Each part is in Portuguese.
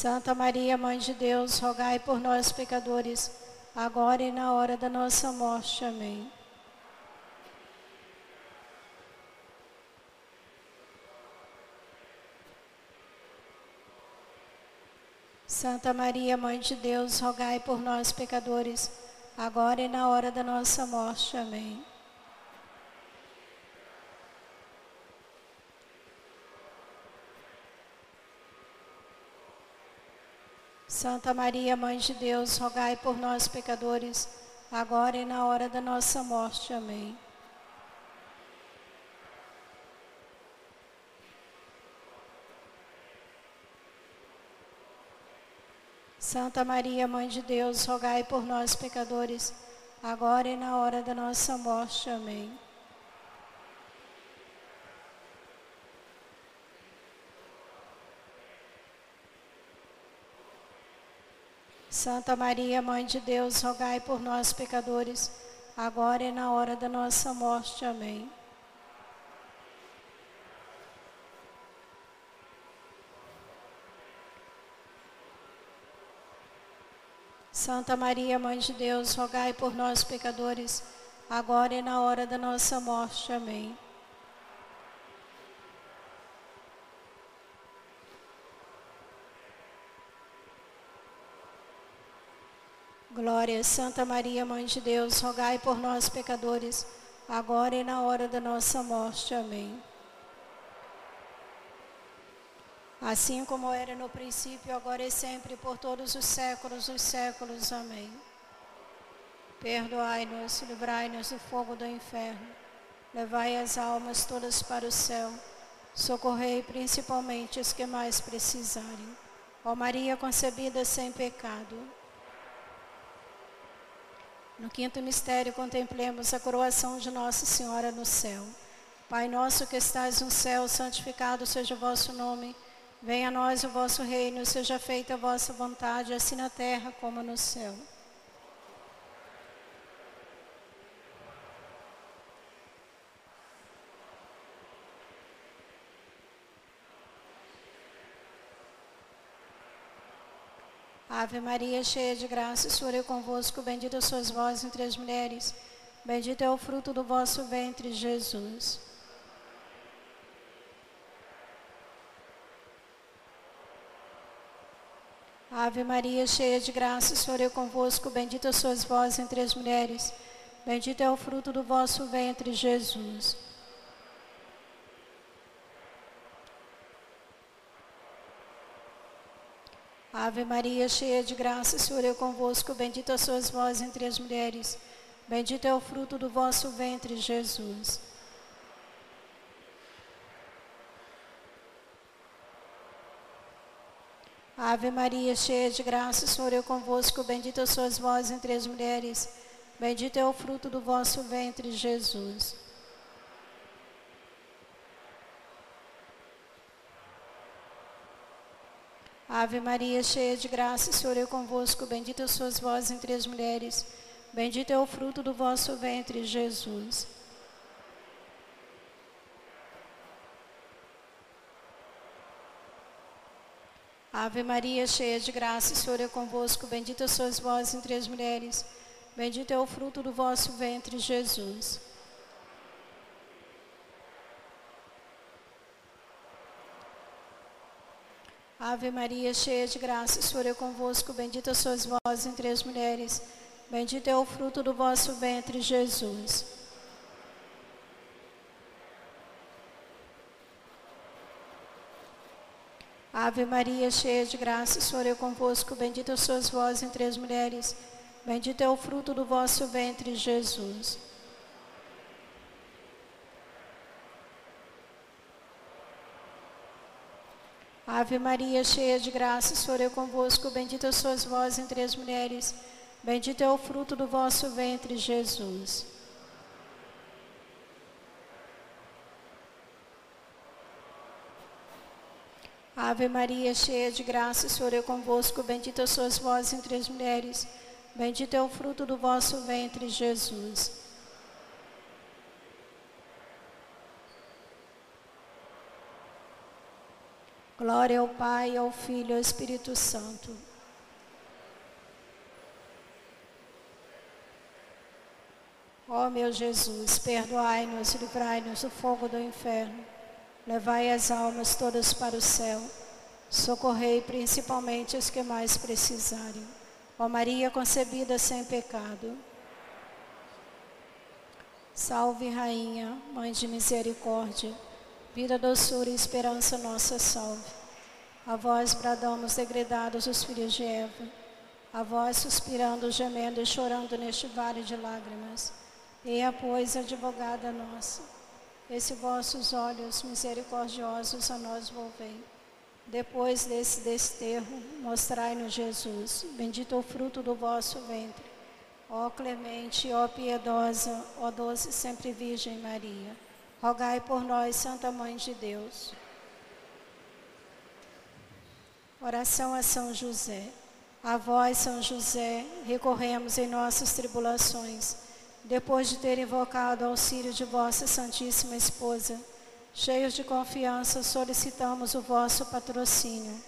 Santa Maria, Mãe de Deus, rogai por nós, pecadores, agora e na hora da nossa morte. Amém. Santa Maria, Mãe de Deus, rogai por nós, pecadores, agora e na hora da nossa morte. Amém. Santa Maria, Mãe de Deus, rogai por nós, pecadores, agora e na hora da nossa morte. Amém. Santa Maria, Mãe de Deus, rogai por nós, pecadores, agora e na hora da nossa morte. Amém. Santa Maria, Mãe de Deus, rogai por nós, pecadores, agora e na hora da nossa morte. Amém. Santa Maria, Mãe de Deus, rogai por nós, pecadores, agora e na hora da nossa morte. Amém. Glória, Santa Maria, Mãe de Deus, rogai por nós, pecadores, agora e na hora da nossa morte. Amém. Assim como era no princípio, agora e sempre, por todos os séculos dos séculos. Amém. Perdoai-nos, livrai-nos do fogo do inferno, levai as almas todas para o céu, socorrei principalmente os que mais precisarem. Ó Maria concebida sem pecado. No quinto mistério, contemplemos a coroação de Nossa Senhora no céu. Pai nosso que estais no céu, santificado seja o vosso nome. Venha a nós o vosso reino, seja feita a vossa vontade, assim na terra como no céu. Ave Maria, cheia de graça, o Senhor é convosco, bendita sois vós entre as mulheres, bendito é o fruto do vosso ventre, Jesus. Ave Maria, cheia de graça, o Senhor é convosco, bendita sois vós entre as mulheres, bendito é o fruto do vosso ventre, Jesus. Ave Maria, cheia de graça, o Senhor é convosco, bendita sois vós entre as mulheres, bendito é o fruto do vosso ventre, Jesus. Ave Maria, cheia de graça, o Senhor é convosco, bendita sois vós entre as mulheres, bendito é o fruto do vosso ventre, Jesus. Ave Maria, cheia de graça, o Senhor é convosco, bendita sois vós entre as mulheres, bendito é o fruto do vosso ventre, Jesus. Ave Maria, cheia de graça, o Senhor é convosco, bendita sois vós entre as mulheres, bendito é o fruto do vosso ventre, Jesus. Ave Maria, cheia de graça, o Senhor é convosco, bendita sois vós entre as mulheres, bendito é o fruto do vosso ventre, Jesus. Ave Maria, cheia de graça, o Senhor é convosco, bendita sois vós entre as mulheres, bendito é o fruto do vosso ventre, Jesus. Ave Maria, cheia de graça, o Senhor é convosco, bendita sois vós entre as mulheres, bendito é o fruto do vosso ventre, Jesus. Ave Maria, cheia de graça, o Senhor é convosco, bendita sois vós entre as mulheres, bendito é o fruto do vosso ventre, Jesus. Glória ao Pai, ao Filho e ao Espírito Santo. Ó meu Jesus, perdoai-nos livrai-nos do fogo do inferno. Levai as almas todas para o céu. Socorrei principalmente os que mais precisarem. Ó Maria concebida sem pecado. Salve, Rainha, Mãe de Misericórdia Vida, doçura e esperança nossa salve. A vós bradamos degredados os filhos de Eva. A vós suspirando, gemendo e chorando neste vale de lágrimas. Eia, pois, advogada nossa, esse vossos olhos misericordiosos a nós volvei. Depois desse desterro, mostrai-nos Jesus, bendito o fruto do vosso ventre. Ó clemente, ó piedosa, ó doce sempre Virgem Maria. Rogai por nós, Santa Mãe de Deus. Oração a São José. A vós, São José, recorremos em nossas tribulações, depois de ter invocado o auxílio de vossa Santíssima Esposa. Cheios de confiança, solicitamos o vosso patrocínio.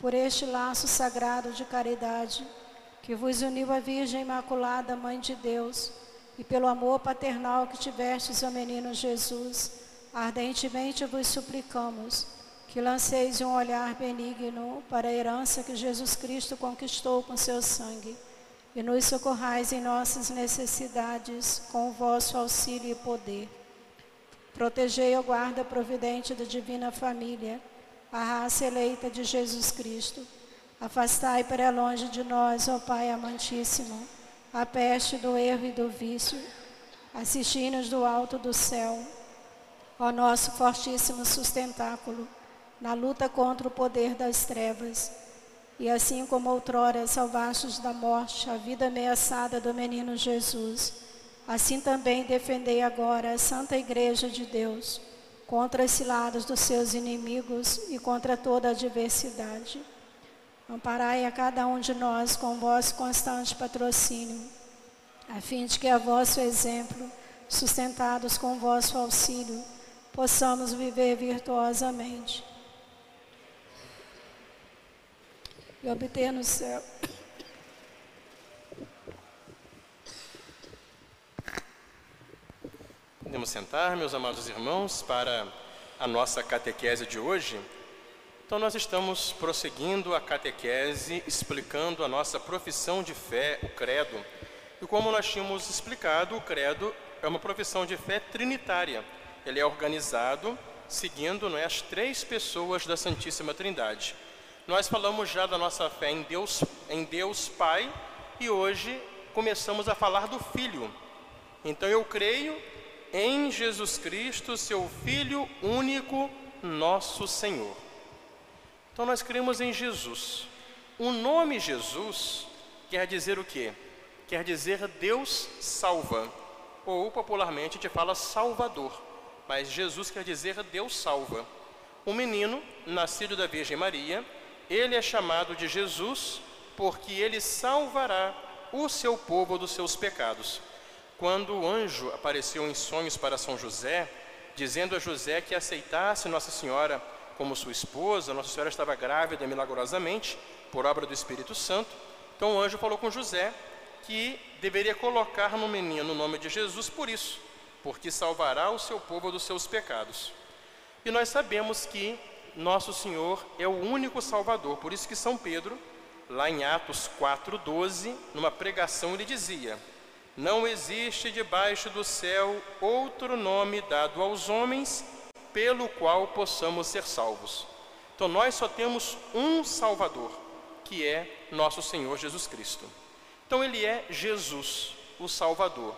Por este laço sagrado de caridade, que vos uniu a Virgem Imaculada, Mãe de Deus, e pelo amor paternal que tivestes ao menino Jesus, ardentemente vos suplicamos que lanceis um olhar benigno para a herança que Jesus Cristo conquistou com seu sangue e nos socorrais em nossas necessidades com o vosso auxílio e poder. Protegei a guarda providente da divina família, a raça eleita de Jesus Cristo. Afastai para longe de nós, ó Pai amantíssimo a peste do erro e do vício, assisti-nos do alto do céu, ó nosso fortíssimo sustentáculo, na luta contra o poder das trevas. E assim como outrora salvastes da morte a vida ameaçada do menino Jesus, assim também defendei agora a Santa Igreja de Deus contra as ciladas dos seus inimigos e contra toda adversidade. Amparai a cada um de nós com vosso constante patrocínio, a fim de que a vosso exemplo, sustentados com vosso auxílio, possamos viver virtuosamente e obter no céu. Podemos sentar, meus amados irmãos, para a nossa catequese de hoje. Então, nós estamos prosseguindo a catequese, explicando a nossa profissão de fé, o credo. E como nós tínhamos explicado, o credo é uma profissão de fé trinitária. Ele é organizado seguindo é, as três pessoas da Santíssima Trindade. Nós falamos já da nossa fé em Deus, em Deus Pai, e hoje começamos a falar do Filho. Então eu creio em Jesus Cristo, seu Filho único, nosso Senhor. Então nós cremos em Jesus. O nome Jesus quer dizer o quê? Quer dizer Deus salva, ou popularmente te fala Salvador, mas Jesus quer dizer Deus salva. O menino, nascido da Virgem Maria, ele é chamado de Jesus porque ele salvará o seu povo dos seus pecados. Quando o anjo apareceu em sonhos para São José, dizendo a José que aceitasse Nossa Senhora como sua esposa, Nossa Senhora estava grávida milagrosamente, por obra do Espírito Santo. Então o anjo falou com José que deveria colocar no menino o nome de Jesus por isso, porque salvará o seu povo dos seus pecados. E nós sabemos que nosso Senhor é o único Salvador, por isso que São Pedro, lá em Atos 4:12, numa pregação ele dizia: Não existe debaixo do céu outro nome dado aos homens pelo qual possamos ser salvos. Então nós só temos um Salvador, que é nosso Senhor Jesus Cristo. Então ele é Jesus, o Salvador.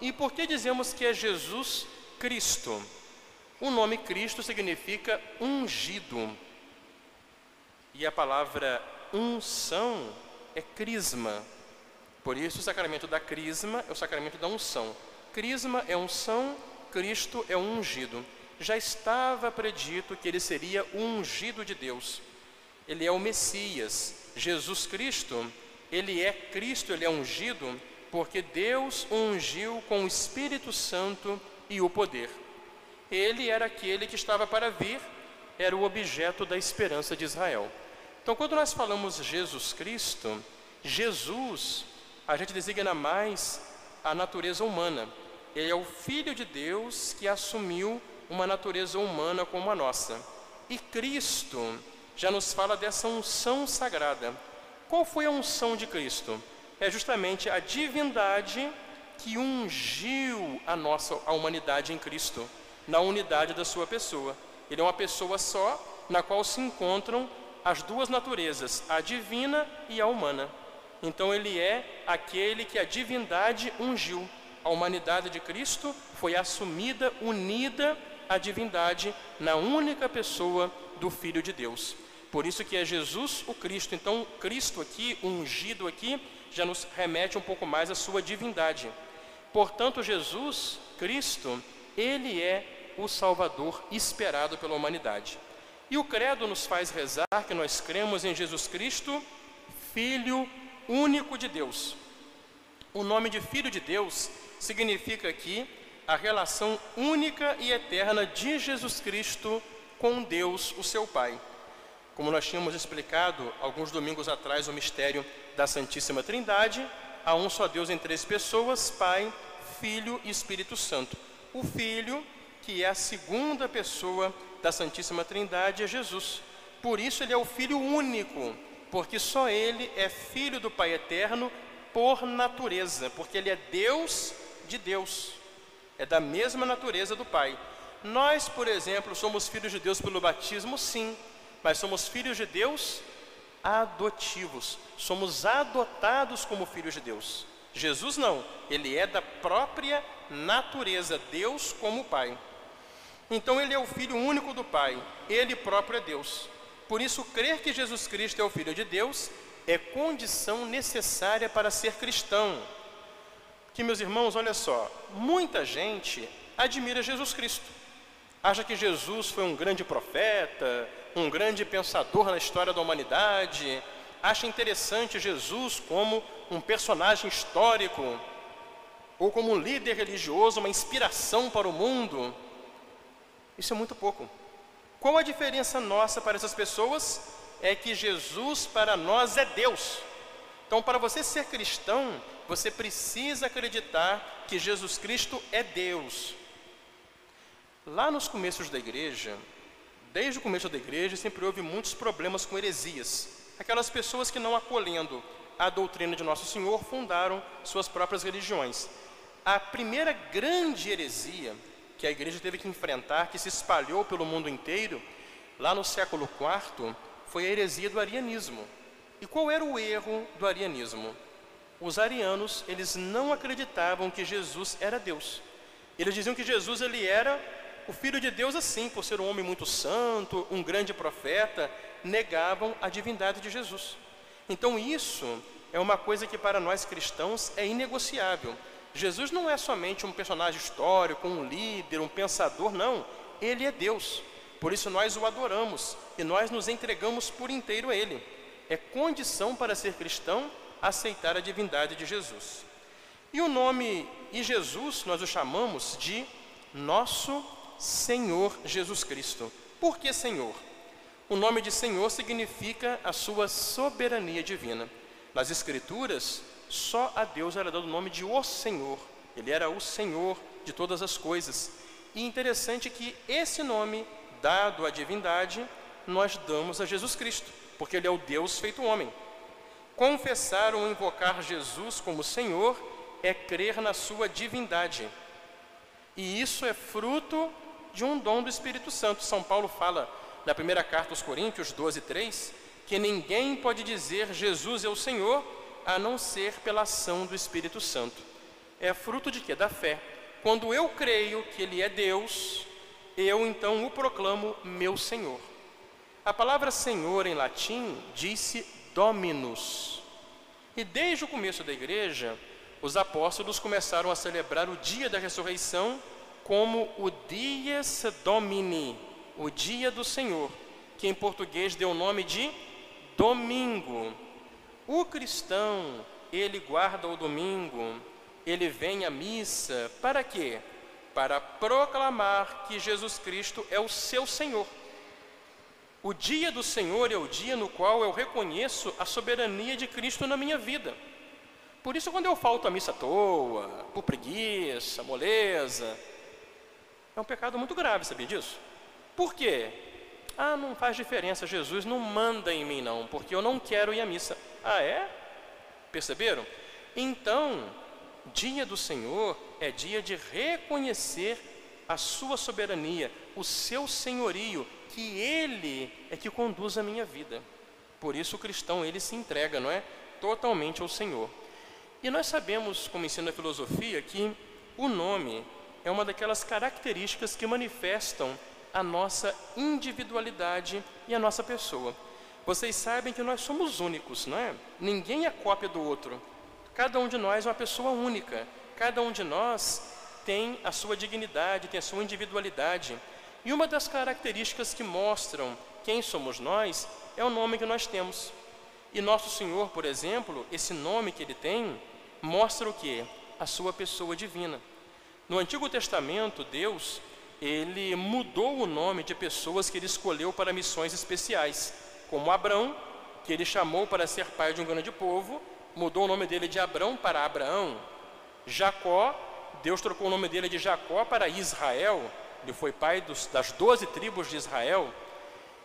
E por que dizemos que é Jesus Cristo? O nome Cristo significa ungido. E a palavra unção é crisma. Por isso o sacramento da crisma é o sacramento da unção. Crisma é unção, Cristo é ungido já estava predito que ele seria ungido de Deus. Ele é o Messias. Jesus Cristo, ele é Cristo, ele é ungido, porque Deus o ungiu com o Espírito Santo e o poder. Ele era aquele que estava para vir era o objeto da esperança de Israel. Então, quando nós falamos Jesus Cristo, Jesus, a gente designa mais a natureza humana. Ele é o Filho de Deus que assumiu uma natureza humana como a nossa. E Cristo já nos fala dessa unção sagrada. Qual foi a unção de Cristo? É justamente a divindade que ungiu a nossa a humanidade em Cristo, na unidade da sua pessoa. Ele é uma pessoa só, na qual se encontram as duas naturezas, a divina e a humana. Então ele é aquele que a divindade ungiu. A humanidade de Cristo foi assumida, unida à divindade na única pessoa do Filho de Deus. Por isso que é Jesus o Cristo. Então, Cristo aqui, ungido aqui, já nos remete um pouco mais à sua divindade. Portanto, Jesus, Cristo, ele é o Salvador esperado pela humanidade. E o credo nos faz rezar que nós cremos em Jesus Cristo, Filho único de Deus. O nome de Filho de Deus significa aqui a relação única e eterna de Jesus Cristo com Deus, o seu Pai. Como nós tínhamos explicado alguns domingos atrás o mistério da Santíssima Trindade, há um só Deus em três pessoas, Pai, Filho e Espírito Santo. O Filho, que é a segunda pessoa da Santíssima Trindade, é Jesus. Por isso ele é o Filho único, porque só ele é filho do Pai eterno por natureza, porque ele é Deus de Deus. É da mesma natureza do Pai. Nós, por exemplo, somos filhos de Deus pelo batismo, sim, mas somos filhos de Deus adotivos. Somos adotados como filhos de Deus. Jesus não, ele é da própria natureza, Deus como Pai. Então ele é o filho único do Pai, ele próprio é Deus. Por isso, crer que Jesus Cristo é o Filho de Deus é condição necessária para ser cristão. Que, meus irmãos, olha só, muita gente admira Jesus Cristo. Acha que Jesus foi um grande profeta, um grande pensador na história da humanidade, acha interessante Jesus como um personagem histórico, ou como um líder religioso, uma inspiração para o mundo. Isso é muito pouco. Qual a diferença nossa para essas pessoas? É que Jesus para nós é Deus. Então, para você ser cristão, você precisa acreditar que Jesus Cristo é Deus. Lá nos começos da igreja, desde o começo da igreja, sempre houve muitos problemas com heresias. Aquelas pessoas que, não acolhendo a doutrina de Nosso Senhor, fundaram suas próprias religiões. A primeira grande heresia que a igreja teve que enfrentar, que se espalhou pelo mundo inteiro, lá no século IV, foi a heresia do arianismo. E qual era o erro do arianismo? Os arianos, eles não acreditavam que Jesus era Deus. Eles diziam que Jesus ele era o filho de Deus assim, por ser um homem muito santo, um grande profeta, negavam a divindade de Jesus. Então isso é uma coisa que para nós cristãos é inegociável. Jesus não é somente um personagem histórico, um líder, um pensador, não. Ele é Deus. Por isso nós o adoramos e nós nos entregamos por inteiro a Ele. É condição para ser cristão aceitar a divindade de Jesus. E o nome e Jesus nós o chamamos de nosso Senhor Jesus Cristo. Por que Senhor? O nome de Senhor significa a sua soberania divina. Nas Escrituras, só a Deus era dado o nome de o Senhor. Ele era o Senhor de todas as coisas. E interessante que esse nome, dado à divindade, nós damos a Jesus Cristo, porque ele é o Deus feito homem. Confessar ou invocar Jesus como Senhor é crer na sua divindade. E isso é fruto de um dom do Espírito Santo. São Paulo fala na primeira carta aos Coríntios 12, 3, que ninguém pode dizer Jesus é o Senhor a não ser pela ação do Espírito Santo. É fruto de quê? Da fé. Quando eu creio que Ele é Deus, eu então o proclamo meu Senhor. A palavra Senhor em latim disse Dominus. E desde o começo da igreja, os apóstolos começaram a celebrar o dia da ressurreição como o Dies Domini, o dia do Senhor, que em português deu o nome de domingo. O cristão, ele guarda o domingo, ele vem à missa, para quê? Para proclamar que Jesus Cristo é o seu Senhor. O dia do Senhor é o dia no qual eu reconheço a soberania de Cristo na minha vida. Por isso, quando eu falto a missa à toa, por preguiça, moleza, é um pecado muito grave, sabia disso? Por quê? Ah, não faz diferença, Jesus não manda em mim não, porque eu não quero ir à missa. Ah, é? Perceberam? Então, dia do Senhor é dia de reconhecer a sua soberania, o seu senhorio, que Ele é que conduz a minha vida. Por isso o cristão, ele se entrega, não é? Totalmente ao Senhor. E nós sabemos, como ensina a filosofia, que o nome é uma daquelas características que manifestam a nossa individualidade e a nossa pessoa. Vocês sabem que nós somos únicos, não é? Ninguém é cópia do outro. Cada um de nós é uma pessoa única. Cada um de nós tem a sua dignidade, tem a sua individualidade. E uma das características que mostram quem somos nós é o nome que nós temos. E nosso Senhor, por exemplo, esse nome que ele tem, mostra o que? A sua pessoa divina. No Antigo Testamento, Deus, ele mudou o nome de pessoas que ele escolheu para missões especiais, como Abrão, que ele chamou para ser pai de um grande povo, mudou o nome dele de Abrão para Abraão. Jacó, Deus trocou o nome dele de Jacó para Israel, ele foi pai dos, das doze tribos de Israel.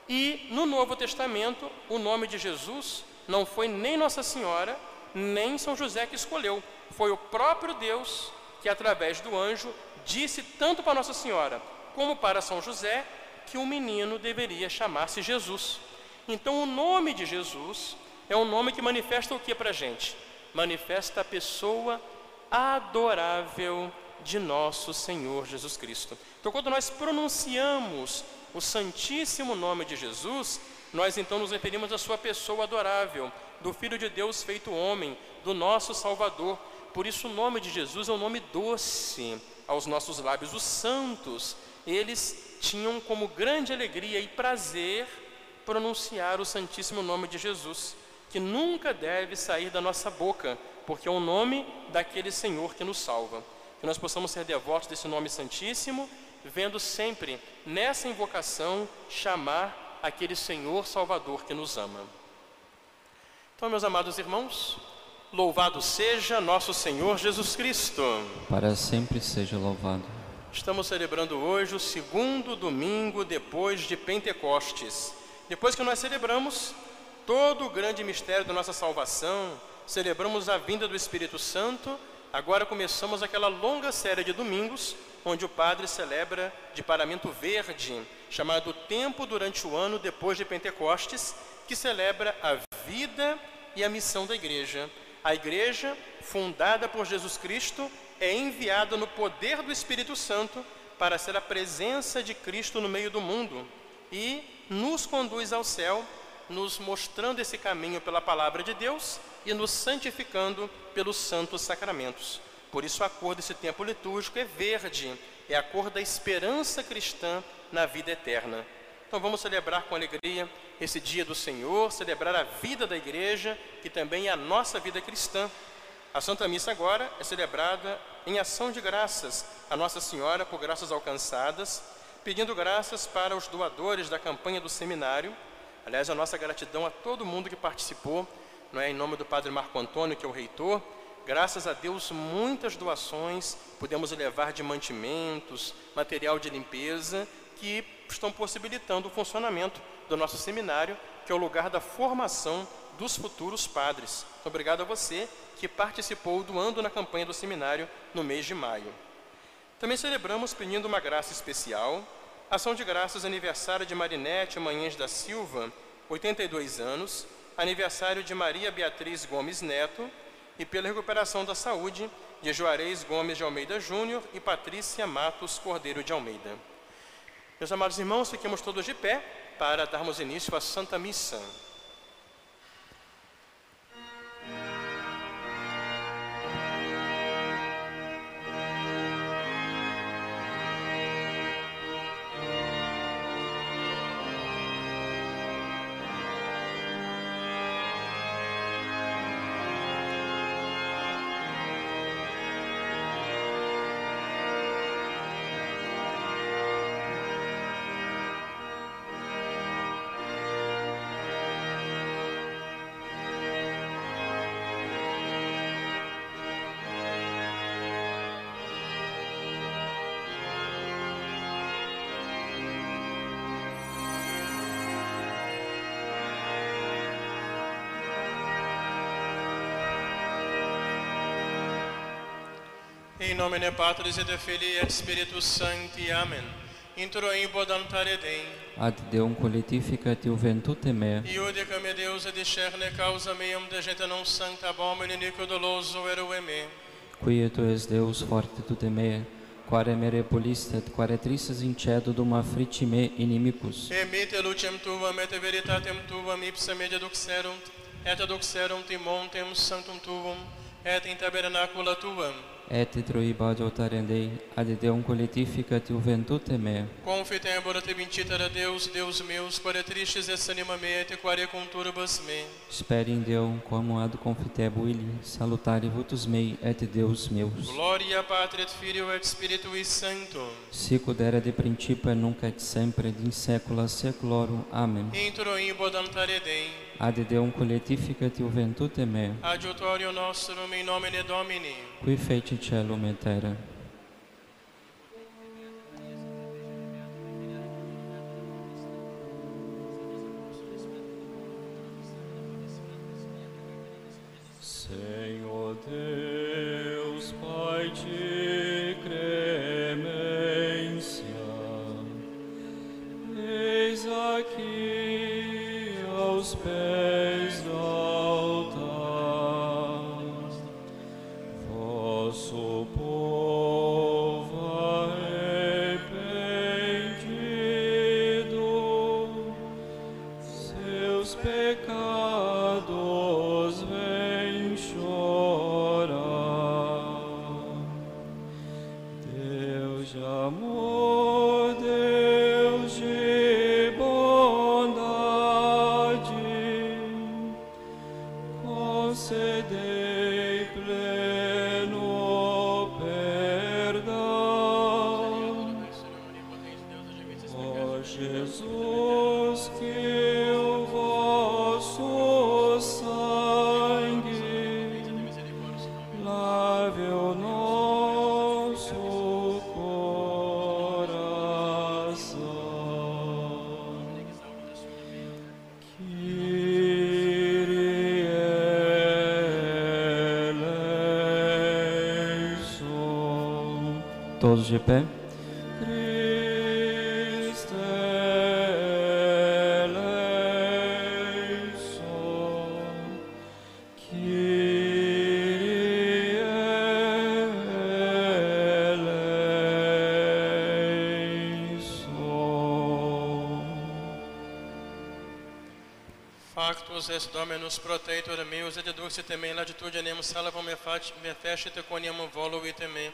E no Novo Testamento, o nome de Jesus não foi nem Nossa Senhora, nem São José que escolheu. Foi o próprio Deus que, através do anjo, disse tanto para Nossa Senhora como para São José que o menino deveria chamar-se Jesus. Então, o nome de Jesus é um nome que manifesta o que para a gente? Manifesta a pessoa adorável de nosso Senhor Jesus Cristo. Então, quando nós pronunciamos o Santíssimo Nome de Jesus, nós então nos referimos à Sua pessoa adorável, do Filho de Deus feito homem, do nosso Salvador. Por isso, o nome de Jesus é um nome doce aos nossos lábios. Os santos, eles tinham como grande alegria e prazer pronunciar o Santíssimo Nome de Jesus, que nunca deve sair da nossa boca, porque é o nome daquele Senhor que nos salva que nós possamos ser devotos desse nome santíssimo, vendo sempre nessa invocação chamar aquele Senhor Salvador que nos ama. Então, meus amados irmãos, louvado seja nosso Senhor Jesus Cristo. Para sempre seja louvado. Estamos celebrando hoje o segundo domingo depois de Pentecostes. Depois que nós celebramos todo o grande mistério da nossa salvação, celebramos a vinda do Espírito Santo Agora começamos aquela longa série de domingos, onde o padre celebra de paramento verde, chamado Tempo durante o ano depois de Pentecostes, que celebra a vida e a missão da igreja. A igreja, fundada por Jesus Cristo, é enviada no poder do Espírito Santo para ser a presença de Cristo no meio do mundo e nos conduz ao céu, nos mostrando esse caminho pela palavra de Deus e nos santificando pelos santos sacramentos. Por isso a cor desse tempo litúrgico é verde, é a cor da esperança cristã na vida eterna. Então vamos celebrar com alegria esse dia do Senhor, celebrar a vida da igreja, que também é a nossa vida cristã. A Santa Missa agora é celebrada em ação de graças a Nossa Senhora por graças alcançadas, pedindo graças para os doadores da campanha do seminário. Aliás, a nossa gratidão a todo mundo que participou não é? em nome do Padre Marco Antônio, que é o reitor, graças a Deus, muitas doações podemos levar de mantimentos, material de limpeza, que estão possibilitando o funcionamento do nosso seminário, que é o lugar da formação dos futuros padres. Então, obrigado a você que participou doando na campanha do seminário no mês de maio. Também celebramos pedindo uma graça especial, ação de graças aniversário de Marinete Manhães da Silva, 82 anos, aniversário de Maria Beatriz Gomes Neto e pela recuperação da saúde de Juarez Gomes de Almeida Júnior e Patrícia Matos Cordeiro de Almeida. Meus amados irmãos, fiquemos todos de pé para darmos início à Santa Missa. In nomine Patris et Filii et Spiritus Sancti. Amen. Intro ibo dantare Dei. ad Deum qualificat juventute mea, Iudica me Deus et discerne causa meam de gente non sancta abomine iniquo doloso erue me. qui tu es Deus fortitude mea, quare me repuliste et quare tristes incedo dum affrici me inimicus. Emite lucem tuam et veritatem tuam ipsa media duxerunt, et duxerunt in montem sanctum tuum, et in tabernacula tuam. Et troibad otarendei, ad Deum qualificat juventute mea, Confitembora te vincitera Deus, Deus meus, quare tristes et anima mea, et quare conturbas me. speri in Deum quam ad confitebu illi, salutari vutus mei et Deus meus. Gloria Patri et Filio et Spiritui Sancto. Sic ut era de principio nunc et sempre, et in saecula saeculorum. Amen. Intro ibo dantare Dei. Ad Deum qualificat juventute mea, Adiutorio nostrum in nomine Domini. qui feci celum et terra. Senhor Deus, Pai de aos de pé. Factus est Dominus protector meus et deduxit me in latitudinem salvam me fac- me fecit quoniam voluit me.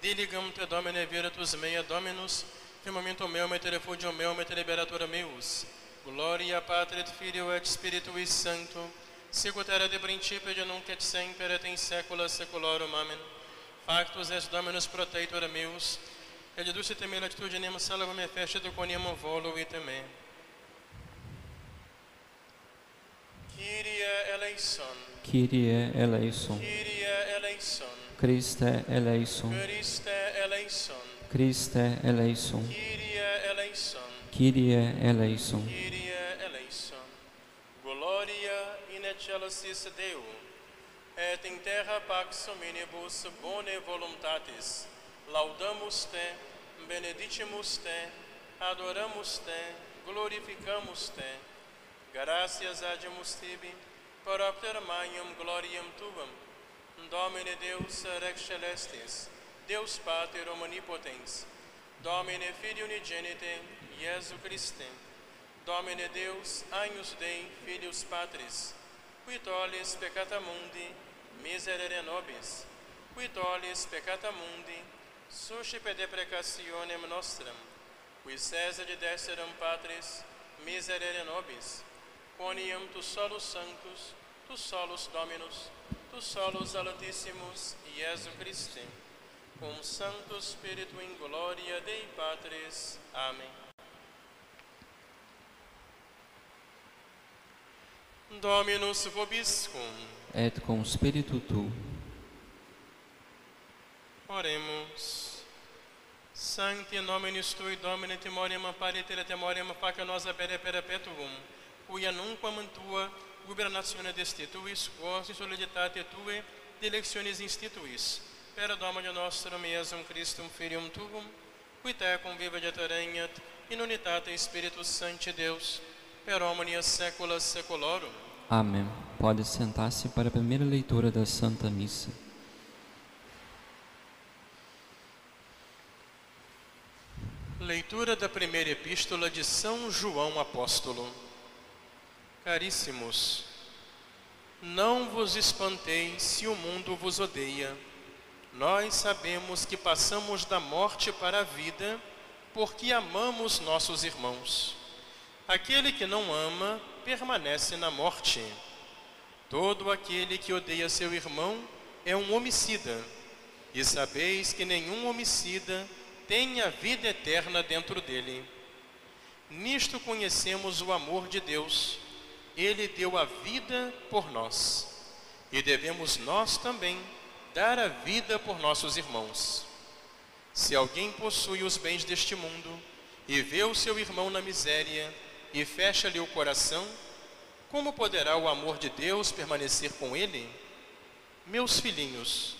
Diligam te Domine virtus mea Dominus, firmamento meu, et refugio meu, et liberator meus. Gloria Patri et Filio et Spiritui Sancto, sicut era de principio et nunc et semper et in saecula saeculorum. Amen. Factus est Dominus protector meus, et deducit me in latitudinem salvam me fecit quoniam voluit me. Kyrie eleison, Kyrie eleison. Christe eleison. Christe eleison, Christe eleison. Kyrie eleison, Kyrie eleison. Kyrie eleison. Gloria in excelsis Deo, et in terra pax hominibus bone voluntatis. Laudamus te, benedicimus te, adoramus te, glorificamus te. Gracias adimus tibi, propter magnum gloriam tuam. Domine Deus rex celestis, Deus Pater omnipotens, Domine Filii unigenite, Iesu Christe, Domine Deus, agnus Dei, Filius Patris, qui tollis peccata mundi, miserere nobis, qui tollis peccata mundi, suscipe deprecationem nostram, qui cesa de desseram Patris, miserere nobis, quoniam tu solus sanctus, tu solus Dominus, tu solus Altíssimos, Iesu Christe, cum Sancto Spiritu in gloria Dei Patris. Amém. Dominus vobiscum. Et cum spiritu tu. Oremos. Sancti nominis tui, Domine, timoriam aparitere temoriam faca nosa pere perpetuum, cuia nunquam tua gubernatione destituis, quos in soliditate tue dilectionis instituis, per Domine nostrum Iesum Christum Filium Tuum, qui te conviva et regnat in unitate Spiritus Sancti Deus, per omnia saecula saeculorum. Amém. Pode sentar-se para a primeira leitura da Santa Missa. Leitura da primeira epístola de São João Apóstolo. Caríssimos, não vos espanteis se o mundo vos odeia. Nós sabemos que passamos da morte para a vida porque amamos nossos irmãos. Aquele que não ama permanece na morte. Todo aquele que odeia seu irmão é um homicida. E sabeis que nenhum homicida tem a vida eterna dentro dele. Nisto conhecemos o amor de Deus. Ele deu a vida por nós. E devemos nós também dar a vida por nossos irmãos. Se alguém possui os bens deste mundo e vê o seu irmão na miséria e fecha-lhe o coração, como poderá o amor de Deus permanecer com ele? Meus filhinhos,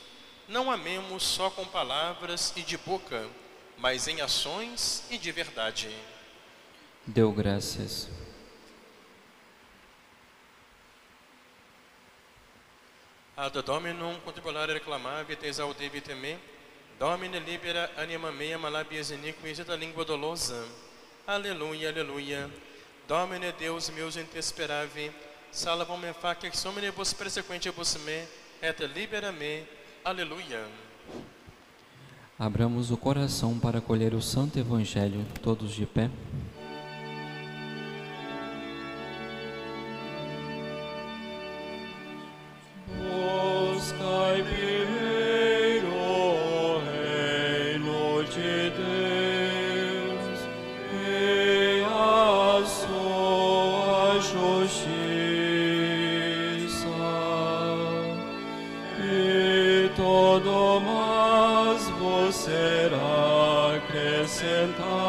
não amemos só com palavras e de boca, mas em ações e de verdade. Deu graças. Ad Dominum contribulare reclamavit, exaudivit me, Domine libera anima mea malabias iniquis et língua dolosa. Aleluia, aleluia. Domine Deus meus intesperavi, salvam me facex omnibus persequentibus me, et libera me. Aleluia. Abramos o coração para acolher o Santo Evangelho, todos de pé. Todo mais vos será acrescentado.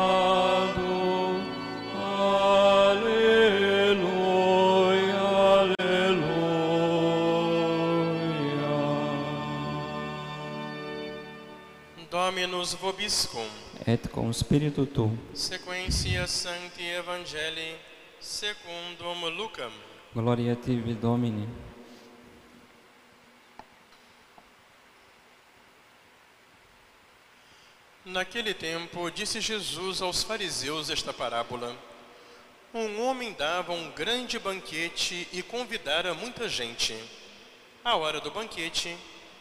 Vobiscum. Et com Spiritu tu. Sequentia Sancti Evangelii secundum Lucam. Gloria a tibi, Domini. Naquele tempo, disse Jesus aos fariseus esta parábola: Um homem dava um grande banquete e convidara muita gente. À hora do banquete,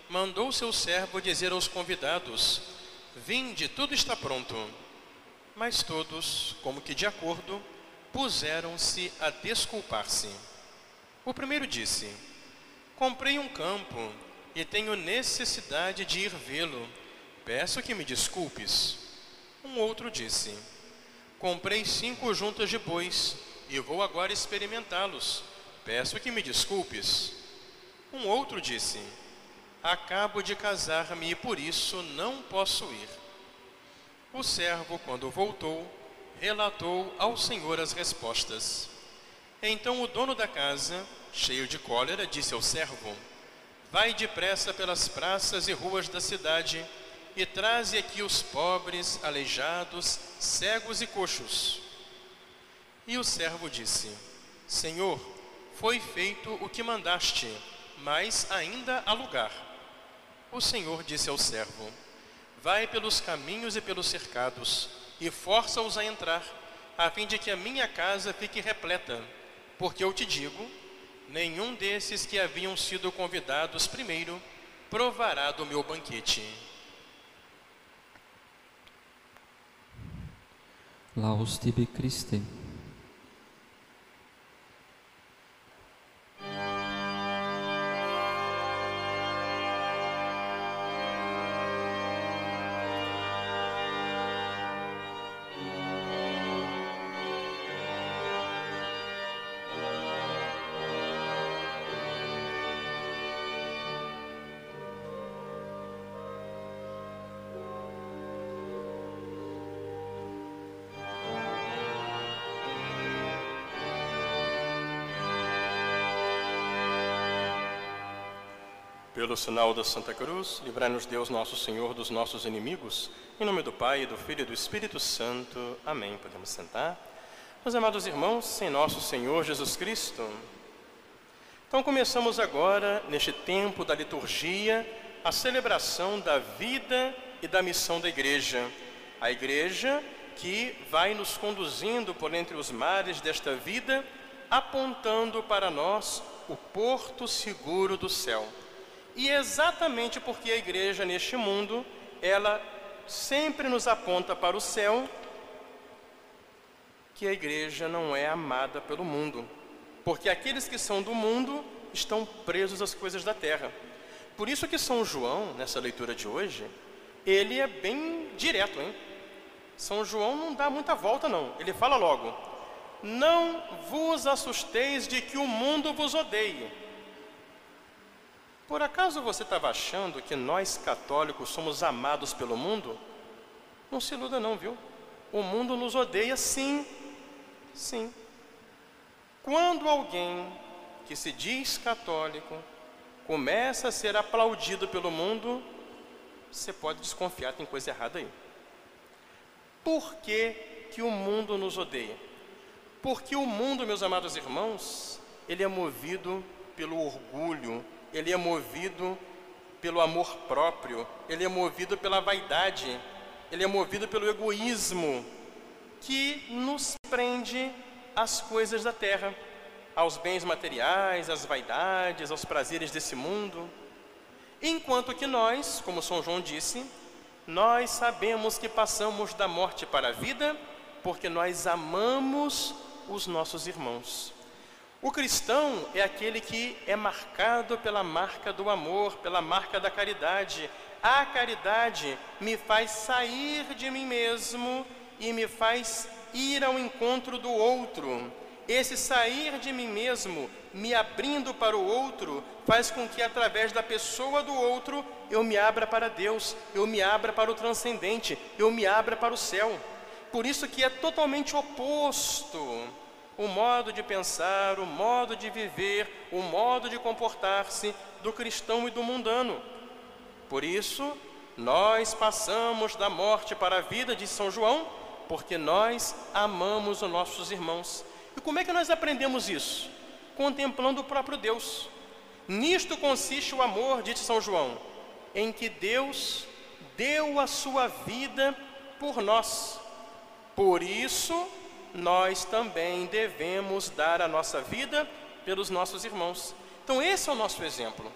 mandou seu servo dizer aos convidados: Vinde, tudo está pronto. Mas todos, como que de acordo, puseram-se a desculpar-se. O primeiro disse: Comprei um campo e tenho necessidade de ir vê-lo. Peço que me desculpes. Um outro disse: Comprei cinco juntas de bois e vou agora experimentá-los. Peço que me desculpes. Um outro disse: Acabo de casar-me e por isso não posso ir. O servo, quando voltou, relatou ao senhor as respostas. Então o dono da casa, cheio de cólera, disse ao servo: Vai depressa pelas praças e ruas da cidade e traze aqui os pobres, aleijados, cegos e coxos. E o servo disse: Senhor, foi feito o que mandaste, mas ainda há lugar. O Senhor disse ao servo: Vai pelos caminhos e pelos cercados, e força-os a entrar, a fim de que a minha casa fique repleta. Porque eu te digo: nenhum desses que haviam sido convidados primeiro provará do meu banquete. Laus tibi Christe. Pelo sinal da Santa Cruz, livrai-nos Deus nosso Senhor dos nossos inimigos. Em nome do Pai, do Filho e do Espírito Santo. Amém. Podemos sentar. Meus amados irmãos, em nosso Senhor Jesus Cristo. Então começamos agora, neste tempo da liturgia, a celebração da vida e da missão da igreja. A igreja que vai nos conduzindo por entre os mares desta vida, apontando para nós o porto seguro do céu. E exatamente porque a igreja neste mundo, ela sempre nos aponta para o céu, que a igreja não é amada pelo mundo. Porque aqueles que são do mundo estão presos às coisas da terra. Por isso que São João, nessa leitura de hoje, ele é bem direto, hein? São João não dá muita volta não. Ele fala logo: Não vos assusteis de que o mundo vos odeie. Por acaso você estava achando que nós católicos somos amados pelo mundo? Não se iluda não, viu? O mundo nos odeia sim, sim. Quando alguém que se diz católico começa a ser aplaudido pelo mundo, você pode desconfiar, tem coisa errada aí. Por que, que o mundo nos odeia? Porque o mundo, meus amados irmãos, ele é movido pelo orgulho, ele é movido pelo amor próprio, ele é movido pela vaidade, ele é movido pelo egoísmo, que nos prende às coisas da terra, aos bens materiais, às vaidades, aos prazeres desse mundo. Enquanto que nós, como São João disse, nós sabemos que passamos da morte para a vida porque nós amamos os nossos irmãos. O cristão é aquele que é marcado pela marca do amor, pela marca da caridade. A caridade me faz sair de mim mesmo e me faz ir ao encontro do outro. Esse sair de mim mesmo, me abrindo para o outro, faz com que através da pessoa do outro eu me abra para Deus, eu me abra para o transcendente, eu me abra para o céu. Por isso que é totalmente oposto o modo de pensar, o modo de viver, o modo de comportar-se do cristão e do mundano. Por isso, nós passamos da morte para a vida de São João, porque nós amamos os nossos irmãos. E como é que nós aprendemos isso? Contemplando o próprio Deus. Nisto consiste o amor, disse São João, em que Deus deu a sua vida por nós. Por isso, nós também devemos dar a nossa vida pelos nossos irmãos. Então, esse é o nosso exemplo.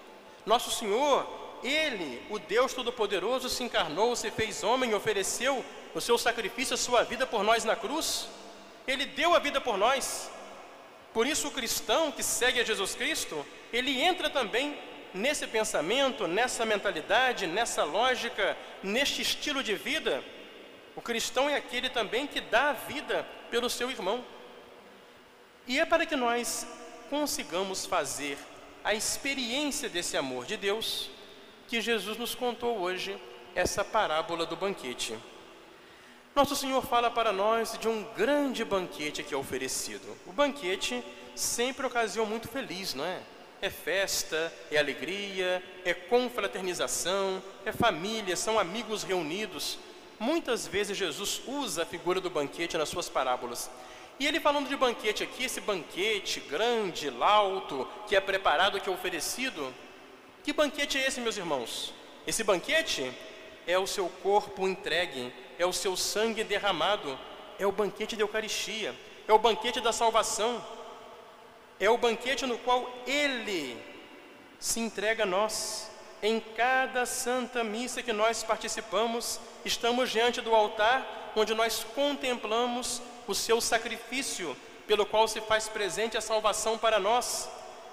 Nosso Senhor, Ele, o Deus Todo-Poderoso, se encarnou, se fez homem ofereceu o seu sacrifício, a sua vida por nós na cruz. Ele deu a vida por nós. Por isso, o cristão que segue a Jesus Cristo, ele entra também nesse pensamento, nessa mentalidade, nessa lógica, neste estilo de vida. O cristão é aquele também que dá a vida pelo seu irmão. E é para que nós consigamos fazer a experiência desse amor de Deus que Jesus nos contou hoje essa parábola do banquete. Nosso Senhor fala para nós de um grande banquete que é oferecido. O banquete sempre ocasião muito feliz, não é? É festa, é alegria, é confraternização, é família, são amigos reunidos. Muitas vezes Jesus usa a figura do banquete nas suas parábolas. E ele falando de banquete aqui, esse banquete grande, lauto, que é preparado, que é oferecido, que banquete é esse, meus irmãos? Esse banquete é o seu corpo entregue, é o seu sangue derramado, é o banquete da Eucaristia, é o banquete da salvação, é o banquete no qual Ele se entrega a nós. Em cada santa missa que nós participamos, estamos diante do altar onde nós contemplamos o seu sacrifício, pelo qual se faz presente a salvação para nós.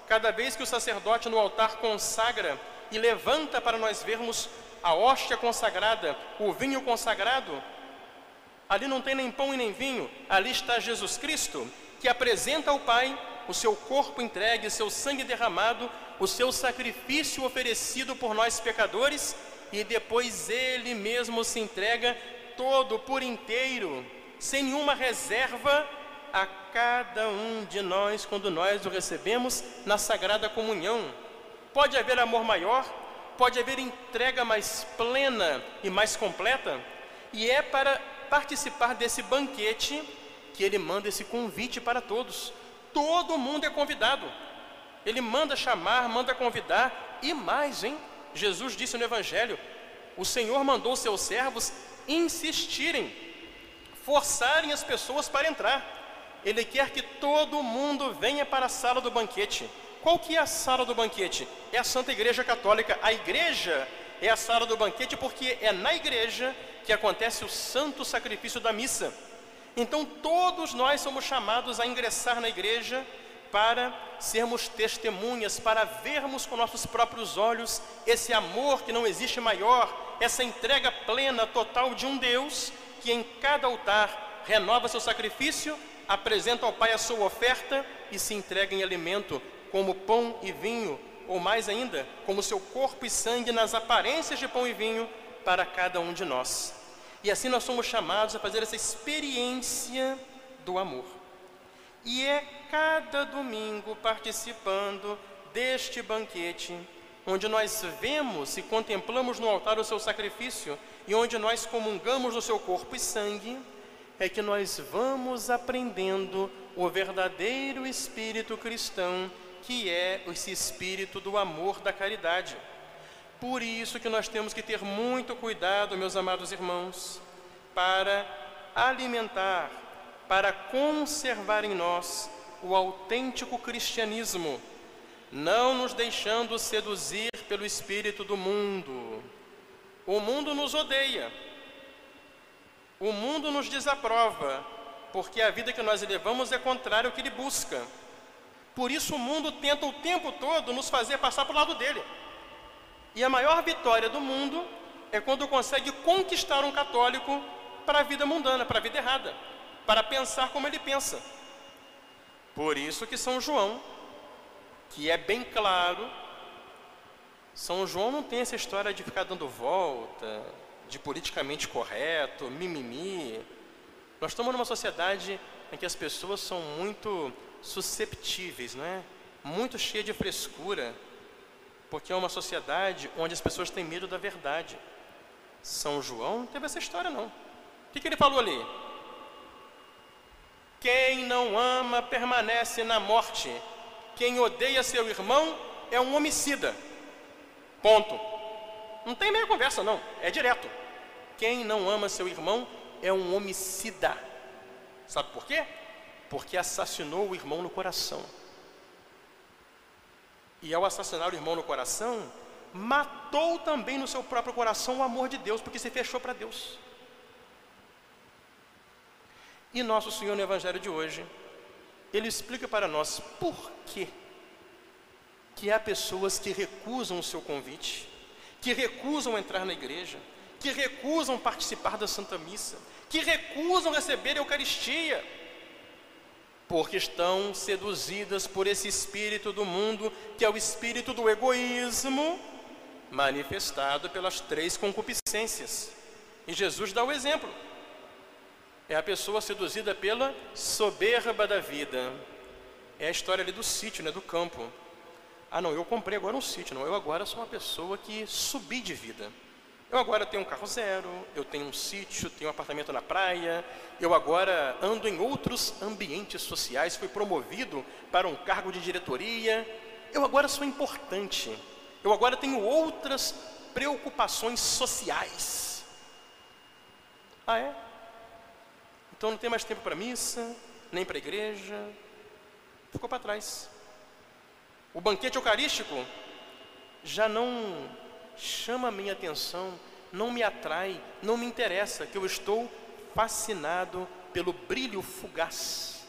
Cada vez que o sacerdote no altar consagra e levanta para nós vermos a hóstia consagrada, o vinho consagrado, ali não tem nem pão e nem vinho, ali está Jesus Cristo, que apresenta ao Pai o seu corpo entregue, seu sangue derramado, o seu sacrifício oferecido por nós pecadores, e depois ele mesmo se entrega todo por inteiro, sem nenhuma reserva, a cada um de nós quando nós o recebemos na sagrada comunhão. Pode haver amor maior, pode haver entrega mais plena e mais completa, e é para participar desse banquete que ele manda esse convite para todos. Todo mundo é convidado. Ele manda chamar, manda convidar e mais, hein? Jesus disse no Evangelho: o Senhor mandou seus servos insistirem, forçarem as pessoas para entrar. Ele quer que todo mundo venha para a sala do banquete. Qual que é a sala do banquete? É a Santa Igreja Católica. A igreja é a sala do banquete porque é na igreja que acontece o santo sacrifício da missa. Então todos nós somos chamados a ingressar na igreja para sermos testemunhas, para vermos com nossos próprios olhos esse amor que não existe maior, essa entrega plena, total de um Deus que em cada altar renova seu sacrifício, apresenta ao Pai a sua oferta e se entrega em alimento, como pão e vinho, ou mais ainda, como seu corpo e sangue nas aparências de pão e vinho para cada um de nós. E assim nós somos chamados a fazer essa experiência do amor. E é cada domingo participando deste banquete, onde nós vemos e contemplamos no altar o seu sacrifício e onde nós comungamos do seu corpo e sangue, é que nós vamos aprendendo o verdadeiro espírito cristão, que é esse espírito do amor, da caridade. Por isso que nós temos que ter muito cuidado, meus amados irmãos, para alimentar, para conservar em nós o autêntico cristianismo, não nos deixando seduzir pelo espírito do mundo. O mundo nos odeia, o mundo nos desaprova, porque a vida que nós levamos é contrária ao que ele busca. Por isso o mundo tenta o tempo todo nos fazer passar para o lado dele. E a maior vitória do mundo é quando consegue conquistar um católico para a vida mundana, para a vida errada, para pensar como ele pensa. Por isso que São João, que é bem claro, São João não tem essa história de ficar dando volta, de politicamente correto, mimimi. Nós estamos numa sociedade em que as pessoas são muito susceptíveis, não é? Muito cheia de frescura, porque é uma sociedade onde as pessoas têm medo da verdade. São João não teve essa história não. O que, que ele falou ali? Quem não ama permanece na morte. Quem odeia seu irmão é um homicida. Ponto. Não tem meia conversa, não. É direto. Quem não ama seu irmão é um homicida. Sabe por quê? Porque assassinou o irmão no coração. E ao assassinar o irmão no coração, matou também no seu próprio coração o amor de Deus, porque se fechou para Deus. E nosso Senhor no Evangelho de hoje, ele explica para nós por que que há pessoas que recusam o seu convite, que recusam entrar na igreja, que recusam participar da Santa Missa, que recusam receber a Eucaristia, porque estão seduzidas por esse espírito do mundo, que é o espírito do egoísmo, manifestado pelas três concupiscências. E Jesus dá o exemplo é a pessoa seduzida pela soberba da vida. É a história ali do sítio, né, do campo. Ah, não, eu comprei agora um sítio, não, eu agora sou uma pessoa que subi de vida. Eu agora tenho um carro zero, eu tenho um sítio, tenho um apartamento na praia, eu agora ando em outros ambientes sociais, fui promovido para um cargo de diretoria, eu agora sou importante, eu agora tenho outras preocupações sociais. Ah, é? Então não tem mais tempo para missa, nem para igreja. Ficou para trás. O banquete eucarístico já não chama a minha atenção, não me atrai, não me interessa, que eu estou fascinado pelo brilho fugaz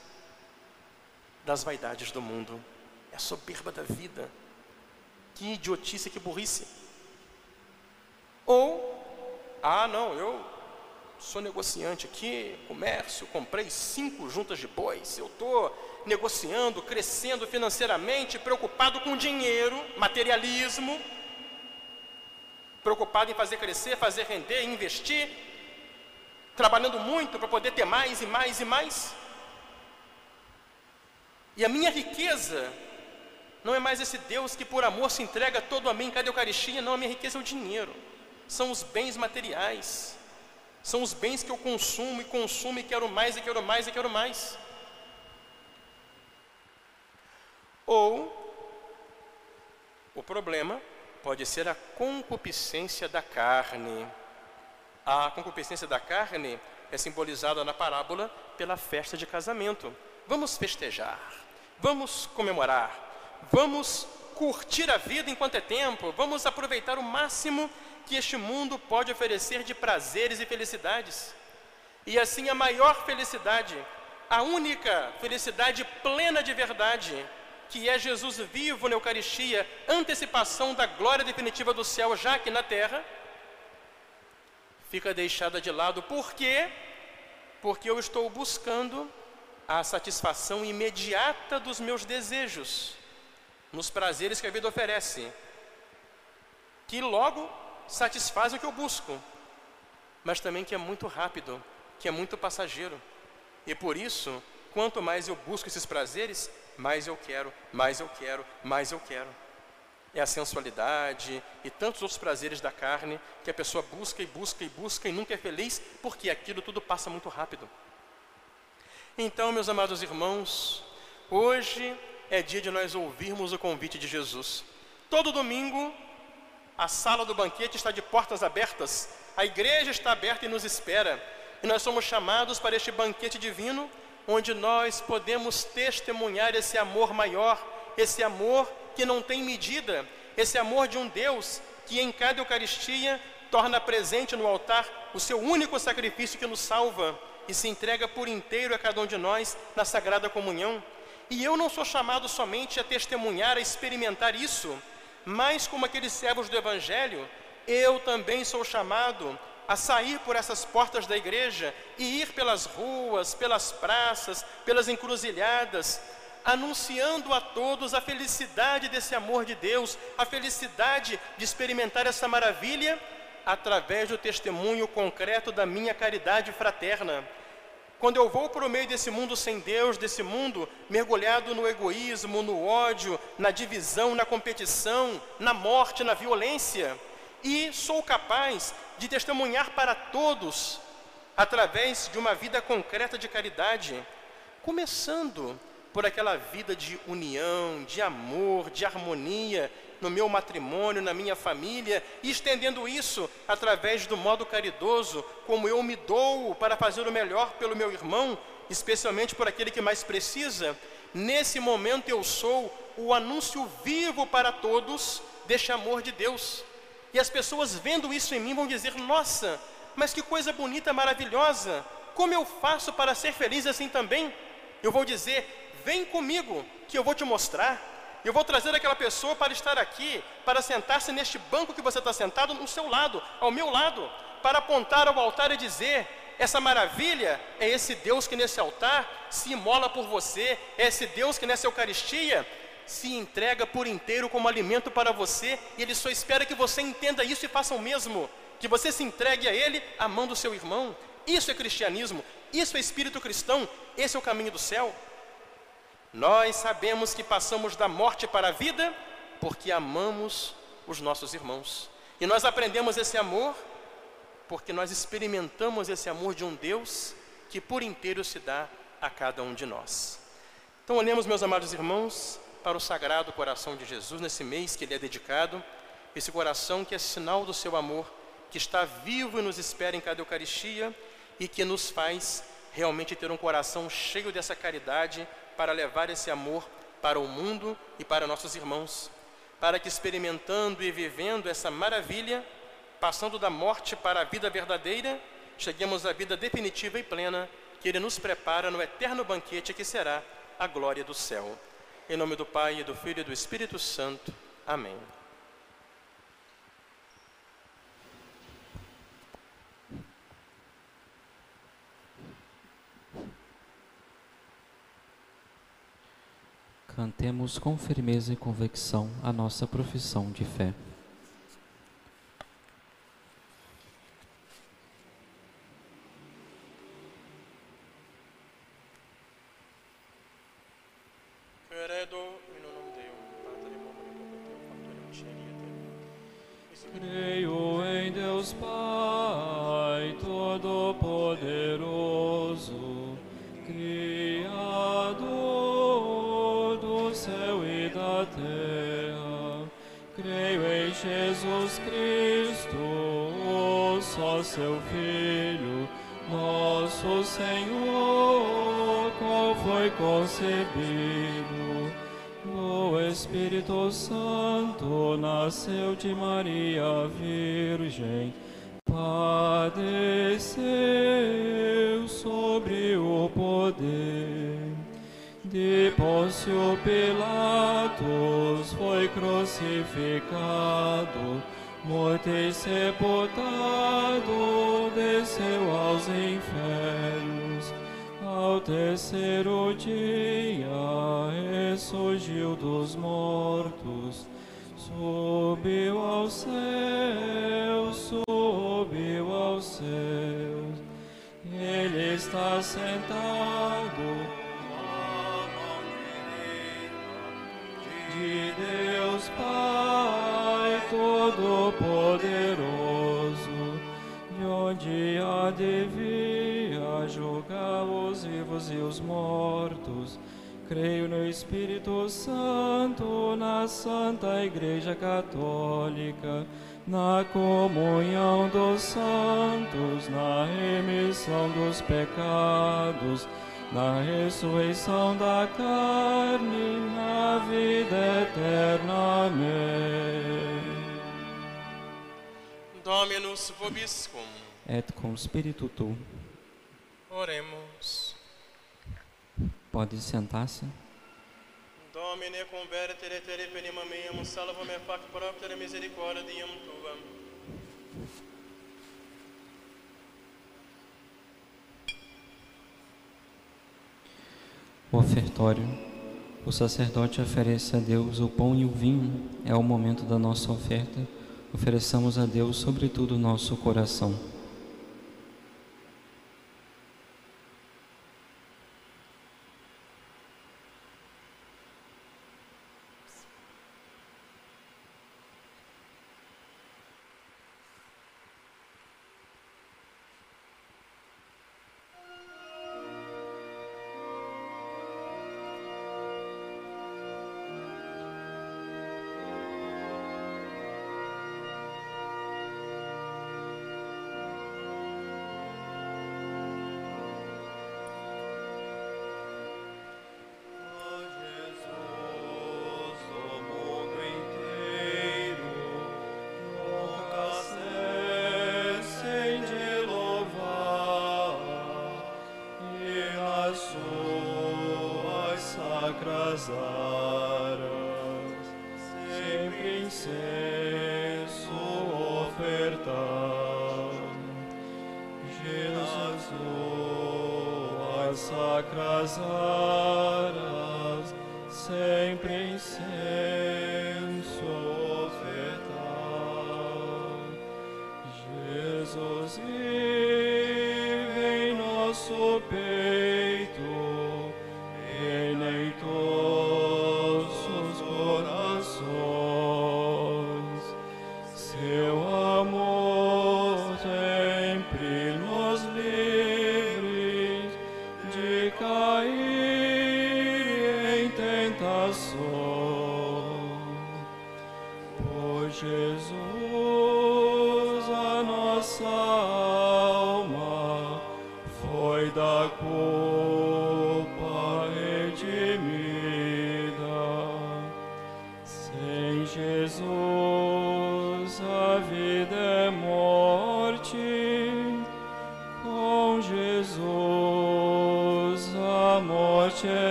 das vaidades do mundo. É a soberba da vida. Que idiotice, que burrice. Ou, ah, não, eu sou negociante aqui, comércio, comprei cinco juntas de bois, eu estou negociando, crescendo financeiramente, preocupado com dinheiro, materialismo, preocupado em fazer crescer, fazer render, investir, trabalhando muito para poder ter mais e mais e mais. E a minha riqueza Não é mais esse Deus que por amor se entrega todo a mim cada Eucaristia. Não, a minha riqueza é o dinheiro. São os bens materiais. São os bens que eu consumo e consumo e quero mais e quero mais e quero mais. Ou o problema pode ser a concupiscência da carne. A concupiscência da carne é simbolizada na parábola pela festa de casamento. Vamos festejar, vamos comemorar, vamos curtir a vida enquanto é tempo, vamos aproveitar o máximo que este mundo pode oferecer de prazeres e felicidades. E assim a maior felicidade, a única felicidade plena de verdade, que é Jesus vivo na Eucaristia, antecipação da glória definitiva do céu já aqui na terra, fica deixada de lado. Por quê? Porque eu estou buscando a satisfação imediata dos meus desejos, nos prazeres que a vida oferece, que logo satisfazem o que eu busco, mas também que é muito rápido, que é muito passageiro. E por isso, quanto mais eu busco esses prazeres, mais eu quero, mais eu quero, mais eu quero é a sensualidade e tantos outros prazeres da carne que a pessoa busca e busca e busca e nunca é feliz porque aquilo tudo passa muito rápido. Então, meus amados irmãos, hoje é dia de nós ouvirmos o convite de Jesus. Todo domingo, a sala do banquete está de portas abertas, a igreja está aberta e nos espera. E nós somos chamados para este banquete divino, onde nós podemos testemunhar esse amor maior, esse amor que não tem medida, esse amor de um Deus que em cada Eucaristia torna presente no altar o seu único sacrifício que nos salva e se entrega por inteiro a cada um de nós na Sagrada Comunhão. E eu não sou chamado somente a testemunhar, a experimentar isso, mas como aqueles servos do Evangelho, eu também sou chamado a sair por essas portas da igreja e ir pelas ruas, pelas praças, pelas encruzilhadas, anunciando a todos a felicidade desse amor de Deus, a felicidade de experimentar essa maravilha através do testemunho concreto da minha caridade fraterna. Quando eu vou para o meio desse mundo sem Deus, desse mundo mergulhado no egoísmo, no ódio, na divisão, na competição, na morte, na violência, e sou capaz de testemunhar para todos através de uma vida concreta de caridade, começando por aquela vida de união, de amor, de harmonia no meu matrimônio, na minha família, e estendendo isso através do modo caridoso, como eu me dou para fazer o melhor pelo meu irmão, especialmente por aquele que mais precisa. Nesse momento eu sou o anúncio vivo para todos deste amor de Deus. E as pessoas vendo isso em mim vão dizer: Nossa, mas que coisa bonita, maravilhosa! Como eu faço para ser feliz assim também? Eu vou dizer: Vem comigo, que eu vou te mostrar. Eu vou trazer aquela pessoa para estar aqui, para sentar-se neste banco que você está sentado, no seu lado, ao meu lado, para apontar ao altar e dizer: essa maravilha é esse Deus que nesse altar se imola por você, é esse Deus que nessa Eucaristia se entrega por inteiro como alimento para você, e Ele só espera que você entenda isso e faça o mesmo, que você se entregue a Ele amando o seu irmão. Isso é cristianismo, isso é espírito cristão, esse é o caminho do céu. Nós sabemos que passamos da morte para a vida porque amamos os nossos irmãos. E nós aprendemos esse amor porque nós experimentamos esse amor de um Deus que por inteiro se dá a cada um de nós. Então, olhemos, meus amados irmãos, para o sagrado coração de Jesus nesse mês que ele é dedicado, esse coração que é sinal do seu amor, que está vivo e nos espera em cada Eucaristia e que nos faz realmente ter um coração cheio dessa caridade para levar esse amor para o mundo e para nossos irmãos, para que experimentando e vivendo essa maravilha, passando da morte para a vida verdadeira, cheguemos à vida definitiva e plena que Ele nos prepara no eterno banquete que será a glória do céu. Em nome do Pai, e do Filho e do Espírito Santo. Amém. Cantemos com firmeza e convicção a nossa profissão de fé. Subiu ao céu, subiu aos céus. Ele está sentado à mão direita de Deus Pai Todo-Poderoso, de onde há de vir a julgar os vivos e os mortos. Creio no Espírito Santo, na Santa Igreja Católica, na comunhão dos santos, na remissão dos pecados, na ressurreição da carne, na vida eterna. Amém. Dominus vobiscum. Et cum spiritu tu. Oremos. Pode sentar-se. Domine convertere tere penima salva me fac propter misericordiam tuam. O ofertório. O sacerdote oferece a Deus o pão e o vinho. É o momento da nossa oferta. Ofereçamos a Deus, sobretudo, o nosso coração. Cair em tentação. Por Jesus, a nossa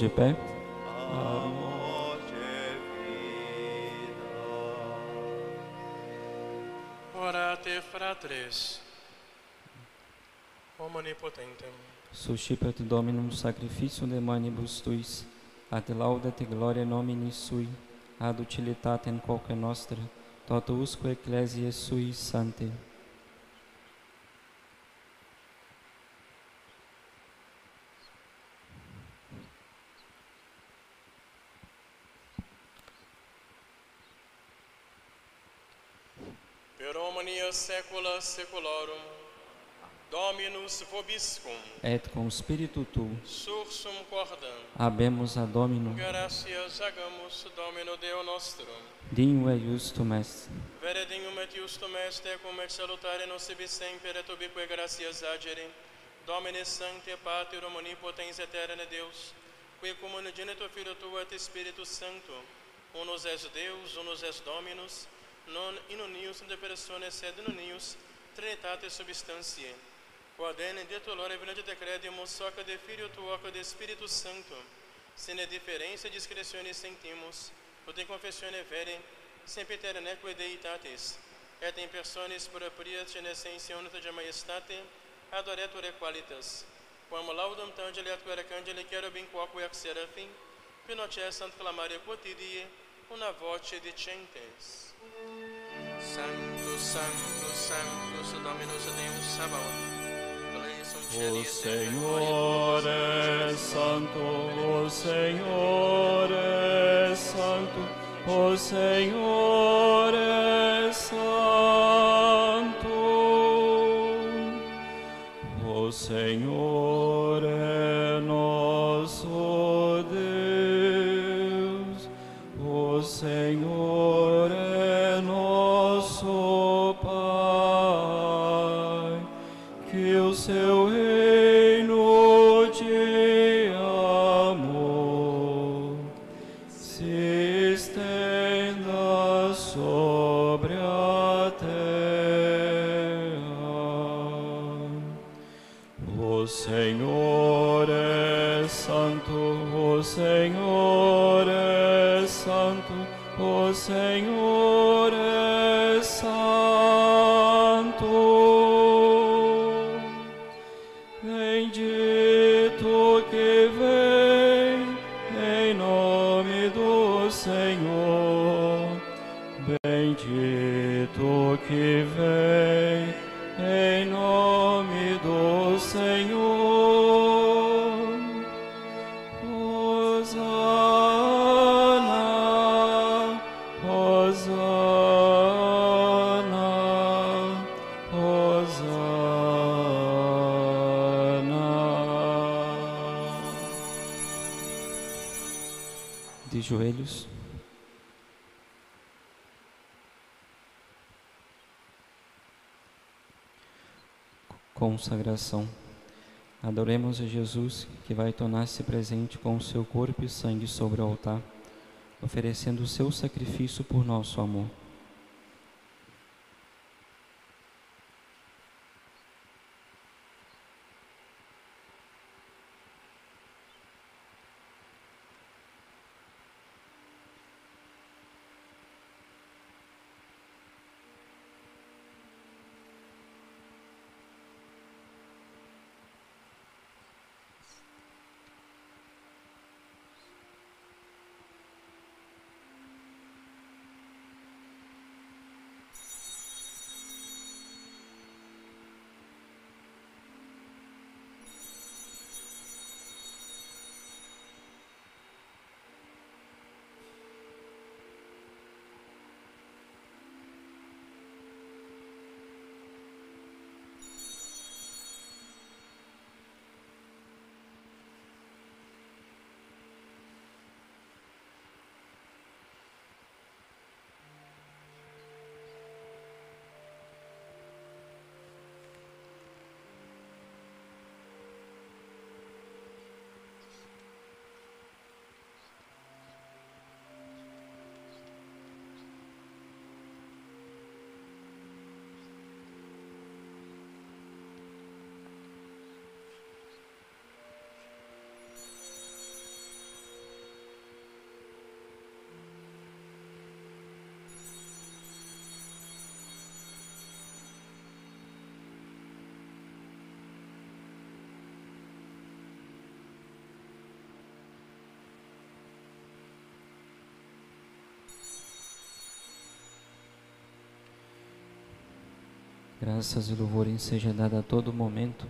de pé. Orate fratres. Omnipotentem. Suscipet Dominum sacrificium de manibus tuis, ad laudet gloria nomini sui, ad utilitatem quoque nostra, toto usque ecclesiae sui sante. per omnia saecula saeculorum. Dominus vobiscum, et cum spiritu tu sursum cordam. habemus a Domino, Gracias hagamos Domino Deo nostrum. dignum et justum est. Vere dignum et justum est, cum et salutare nocibi semper et ubique gracias agere. Domine Sancte Pater omnipotens eterne Deus, qui cum unigenitor Filio Tuo et Spiritus Sancto, unus es Deus, unus es Dominus, non in unius de personae sed in unius Trinitate substantiae. Quod ene de tu lore venite credimus, soca de Filio Tuo, quod de Spiritus Sancto, sine differentia discretione sentimus, ut in confessione vere, sempiter neque deitatis, et in personis proprias in essentia unita de majestate, adoretur qualitas, quam laudum tangeli et quere candeli cherubim quoque ac serafim, pinoce sant clamare quotidie, una voce dicentes. Santo, Santo, Santo, Dominus Deus Sabaoth. O Senhor é santo, o Senhor é santo, o Senhor é santo. O Senhor que o seu reino Joelhos. Consagração. Adoremos a Jesus, que vai tornar-se presente com o seu corpo e sangue sobre o altar, oferecendo o seu sacrifício por nosso amor. Graças e louvores seja dada a todo momento.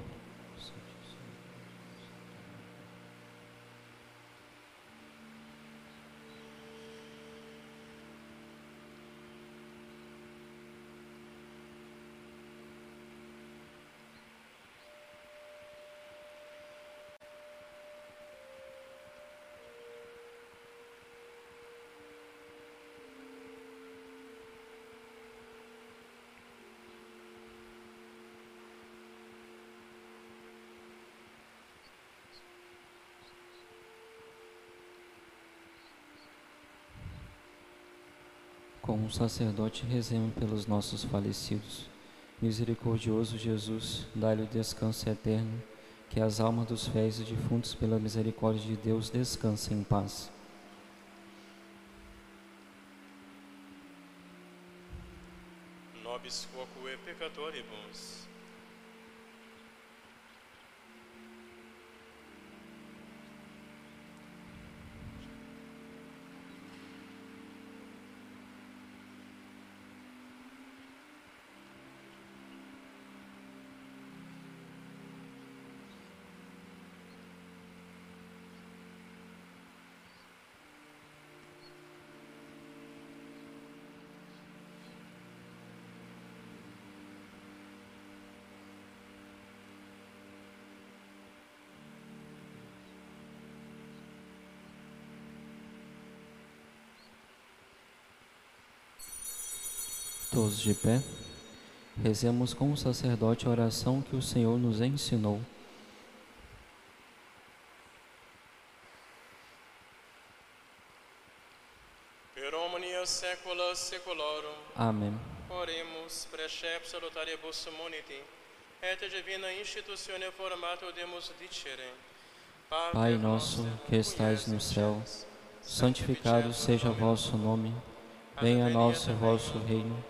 Com o sacerdote, rezemos pelos nossos falecidos. Misericordioso Jesus, dá-lhe o descanso eterno, que as almas dos fiéis e defuntos, pela misericórdia de Deus, descansem em paz. Nobis quoque peccatoribus. Todos de pé, rezemos com o sacerdote a oração que o Senhor nos ensinou. Per omnia saecula saeculorum. Amém. Precepts salutaribus muniti, et divina institutione formato demus dicere. Pai nosso que estais no céu, santificado seja o vosso nome. Venha a nós o vosso reino.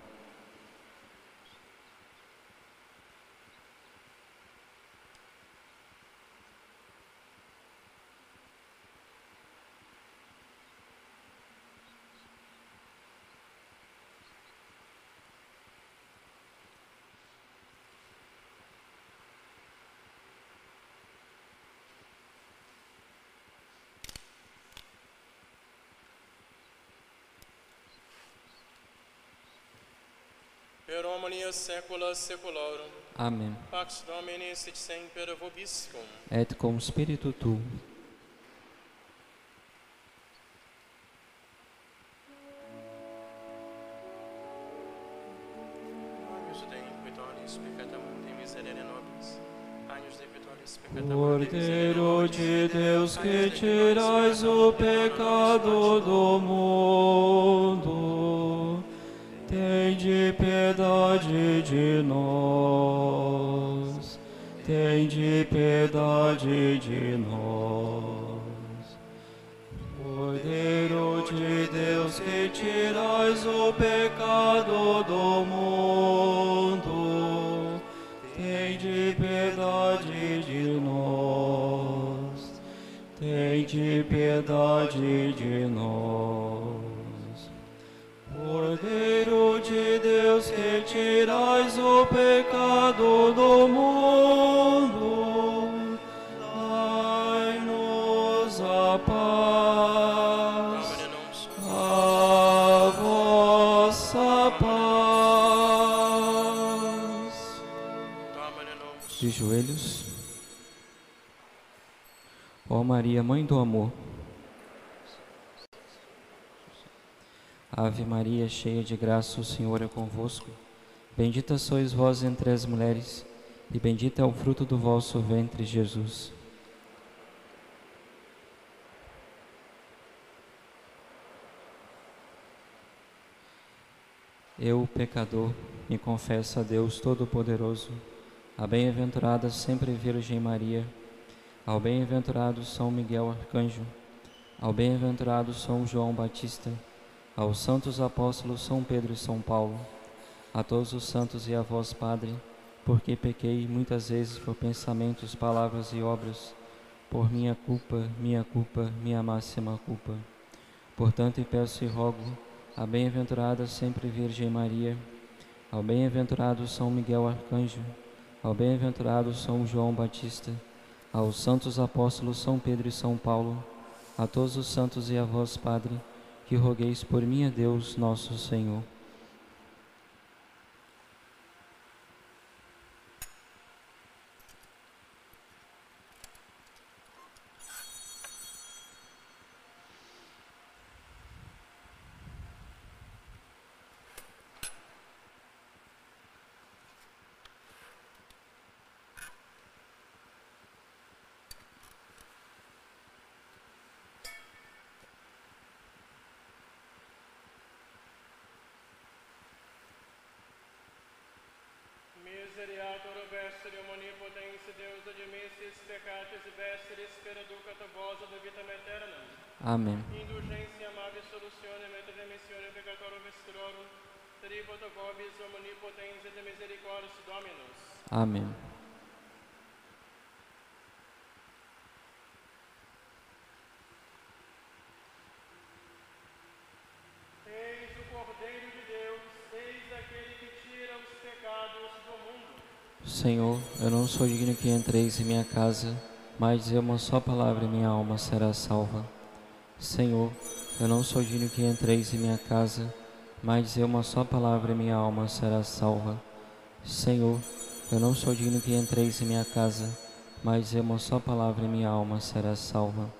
Per omnia saecula saeculorum. Amém. Pax Domini sit semper vobiscum. Et cum spiritu tu. Maria, Mãe do Amor. Ave Maria, cheia de graça, o Senhor é convosco. Bendita sois vós entre as mulheres, e bendito é o fruto do vosso ventre, Jesus. Eu, pecador, me confesso a Deus Todo-Poderoso, a bem-aventurada sempre Virgem Maria, ao bem-aventurado São Miguel Arcanjo, ao bem-aventurado São João Batista, aos santos apóstolos São Pedro e São Paulo, a todos os santos e a vós, Padre, porque pequei muitas vezes por pensamentos, palavras e obras, por minha culpa, minha culpa, minha máxima culpa. Portanto, peço e rogo a bem-aventurada sempre Virgem Maria, ao bem-aventurado São Miguel Arcanjo, ao bem-aventurado São João Batista, aos santos apóstolos São Pedro e São Paulo, a todos os santos e a vós, Padre, que rogueis por mim a Deus nosso Senhor. Amém. Amém. Senhor, eu não sou digno que entreis em minha casa, mas dizer uma só palavra e minha alma será salva. Senhor, eu não sou digno que entreis em minha casa, mas eu uma só palavra e minha alma será salva. Senhor, eu não sou digno que entreis em minha casa, mas eu uma só palavra e minha alma será salva.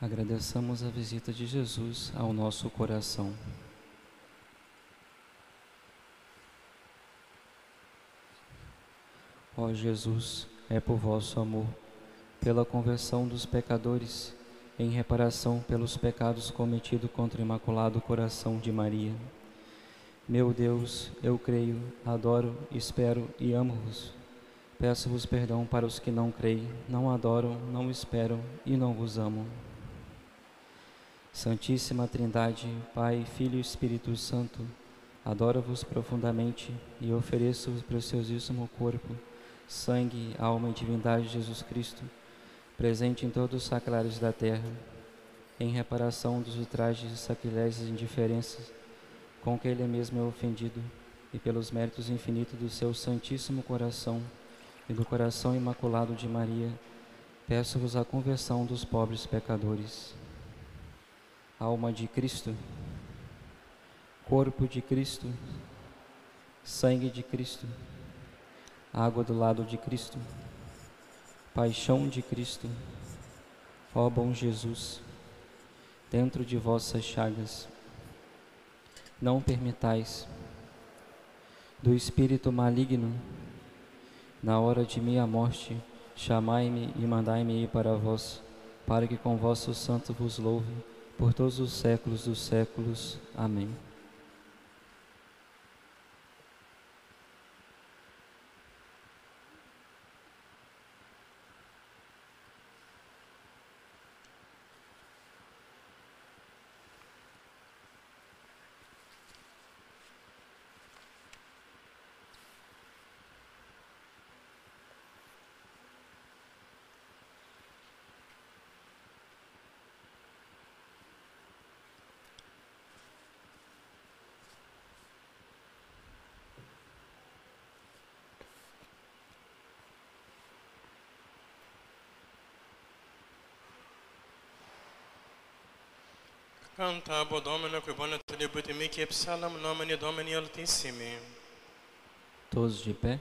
Agradeçamos a visita de Jesus ao nosso coração. Ó Jesus, é por vosso amor, pela conversão dos pecadores, em reparação pelos pecados cometidos contra o Imaculado Coração de Maria. Meu Deus, eu creio, adoro, espero e amo-vos. Peço-vos perdão para os que não creem, não adoram, não esperam e não vos amam. Santíssima Trindade, Pai, Filho e Espírito Santo, adoro-vos profundamente e ofereço o preciosíssimo corpo sangue, alma e divindade de Jesus Cristo, presente em todos os sacrários da terra, em reparação dos ultrajes, sacrilégios e indiferenças com que Ele mesmo é ofendido, e pelos méritos infinitos do seu Santíssimo Coração e do coração imaculado de Maria, peço-vos a conversão dos pobres pecadores. Alma de Cristo, corpo de Cristo, sangue de Cristo, água do lado de Cristo, paixão de Cristo, ó bom Jesus, dentro de vossas chagas, não permitais do espírito maligno, na hora de minha morte, chamai-me e mandai-me ir para vós, para que com vosso santo vos louve por todos os séculos dos séculos. Amém. Cantabo Domino que bona tributimi que psalam nomine Domini Altissimi. Todos de pé.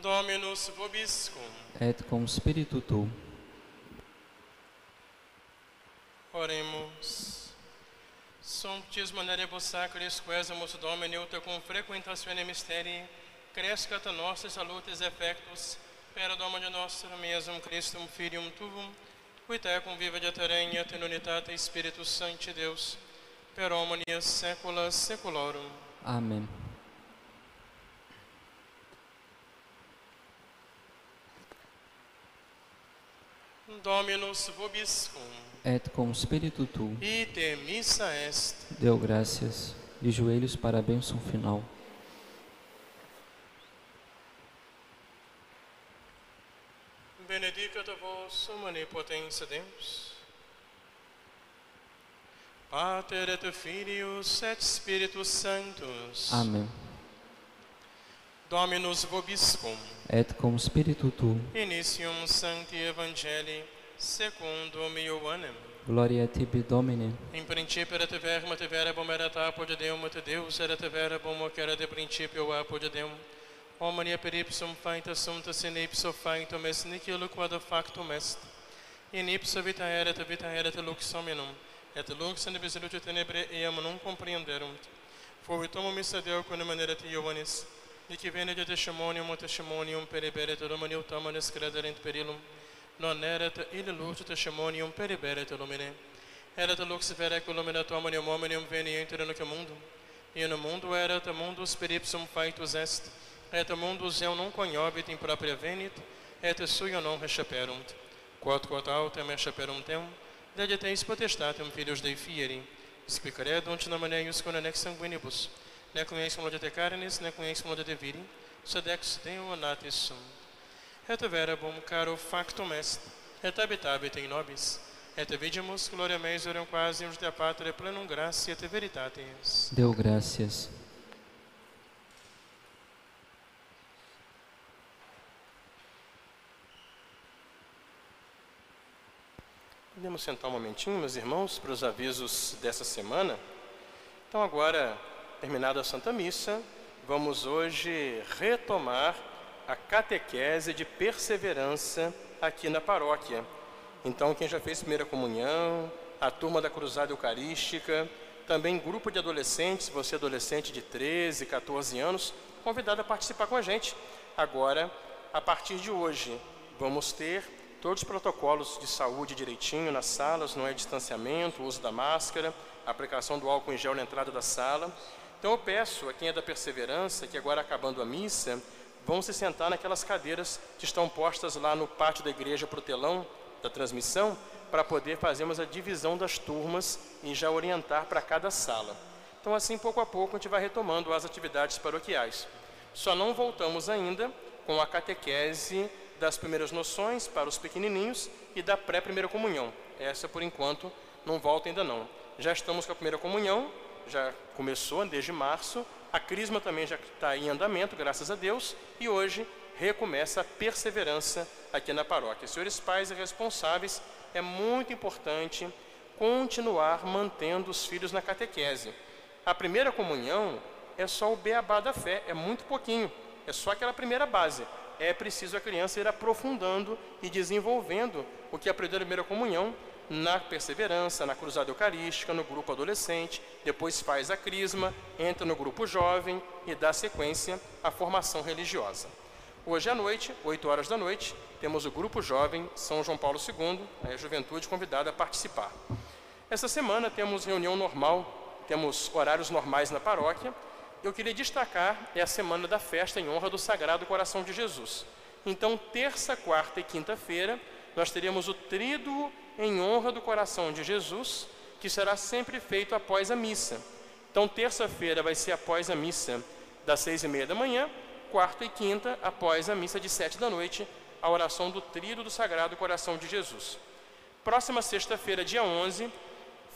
Dominus vobiscum. Et cum spiritu tu. Oremos. Somptis maneribus sacris quesumus Domini ut cum frequentatione mysterii crescat nostris salutis effectus per Domine nostrum Iesum Christum Filium Tuum, qui tecum viva de regna in unitate Spiritus Sancti Deus, per omnia saecula saeculorum. Amém. Dominus vobiscum. Et cum spiritu tu. Ite missa est. Deu graças. De joelhos para a bênção final. Benedicat vos omnipotens Deus, Pater et Filius et Spiritus Sanctus. Amém. Dominus vobiscum. Et cum spiritu tu. Initium Sancti Evangelii secundum Ioannem. Gloria a tibi, Domine. In principio erat verbum et verbum erat apud Deum et Deus erat verbum hoc erat de principio apud Deum. Omnia per ipsum fainta sunt in ipso faintum est nihil quod factum est. In ipso vita erat vita erat lux hominum. Et lux in vis luce tenebre eam non comprehenderunt. Forvitum missa Deo quod manerat Ioannis. Dici vene de testimonium testimonium periberet Romani utamanes crederent per illum. Non erat ille lux testimonium periberet lumine. Erat lux vera illuminat omnium omnium veni inter in mundo. E no mundo erat mundus per ipsum faintus est. Et mundus eu non cognovit in propria venit, et suio non receperunt. Quod quod autem receperunt eum, degeteis potestatem filios Dei fieri. Spicaredunt nomeneius con ex sanguinibus, nec ex mologete carnis, nec ex mologete viri, sed ex Deum natis sum. Et verbum caro factum est, et habitabit in nobis, et vidimus gloria meisurum quasi uns de patre plenum gratia et veritatis. Deu graças. Podemos sentar um momentinho, meus irmãos, para os avisos dessa semana. Então, agora, terminada a Santa Missa, vamos hoje retomar a catequese de perseverança aqui na paróquia. Então, quem já fez primeira comunhão, a turma da Cruzada Eucarística, também grupo de adolescentes, você adolescente de 13, 14 anos, convidado a participar com a gente. Agora, a partir de hoje, vamos ter todos os protocolos de saúde direitinho nas salas, não é distanciamento, uso da máscara, aplicação do álcool em gel na entrada da sala. Então eu peço a quem é da perseverança, que agora acabando a missa, vão se sentar naquelas cadeiras que estão postas lá no pátio da igreja para o telão da transmissão, para poder fazermos a divisão das turmas e já orientar para cada sala. Então assim, pouco a pouco, a gente vai retomando as atividades paroquiais. Só não voltamos ainda com a catequese das primeiras noções para os pequenininhos e da pré-primeira comunhão. Essa, por enquanto, não volta ainda não. Já estamos com a primeira comunhão, já começou desde março, a crisma também já está em andamento, graças a Deus, e hoje recomeça a perseverança aqui na paróquia. Senhores pais e responsáveis, é muito importante continuar mantendo os filhos na catequese. A primeira comunhão é só o beabá da fé, é muito pouquinho, é só aquela primeira base é preciso a criança ir aprofundando e desenvolvendo o que aprendeu na primeira comunhão na perseverança, na cruzada eucarística, no grupo adolescente, depois faz a crisma, entra no grupo jovem e dá sequência à formação religiosa. Hoje à noite, 8 horas da noite, temos o grupo jovem São João Paulo II, a juventude convidada a participar. Essa semana temos reunião normal, temos horários normais na paróquia, eu queria destacar é a semana da festa em honra do Sagrado Coração de Jesus. Então, terça, quarta e quinta-feira, nós teremos o tríduo em honra do coração de Jesus, que será sempre feito após a missa. Então, terça-feira vai ser após a missa das seis e meia da manhã, quarta e quinta após a missa de sete da noite, a oração do tríduo do Sagrado Coração de Jesus. Próxima sexta-feira, dia 11,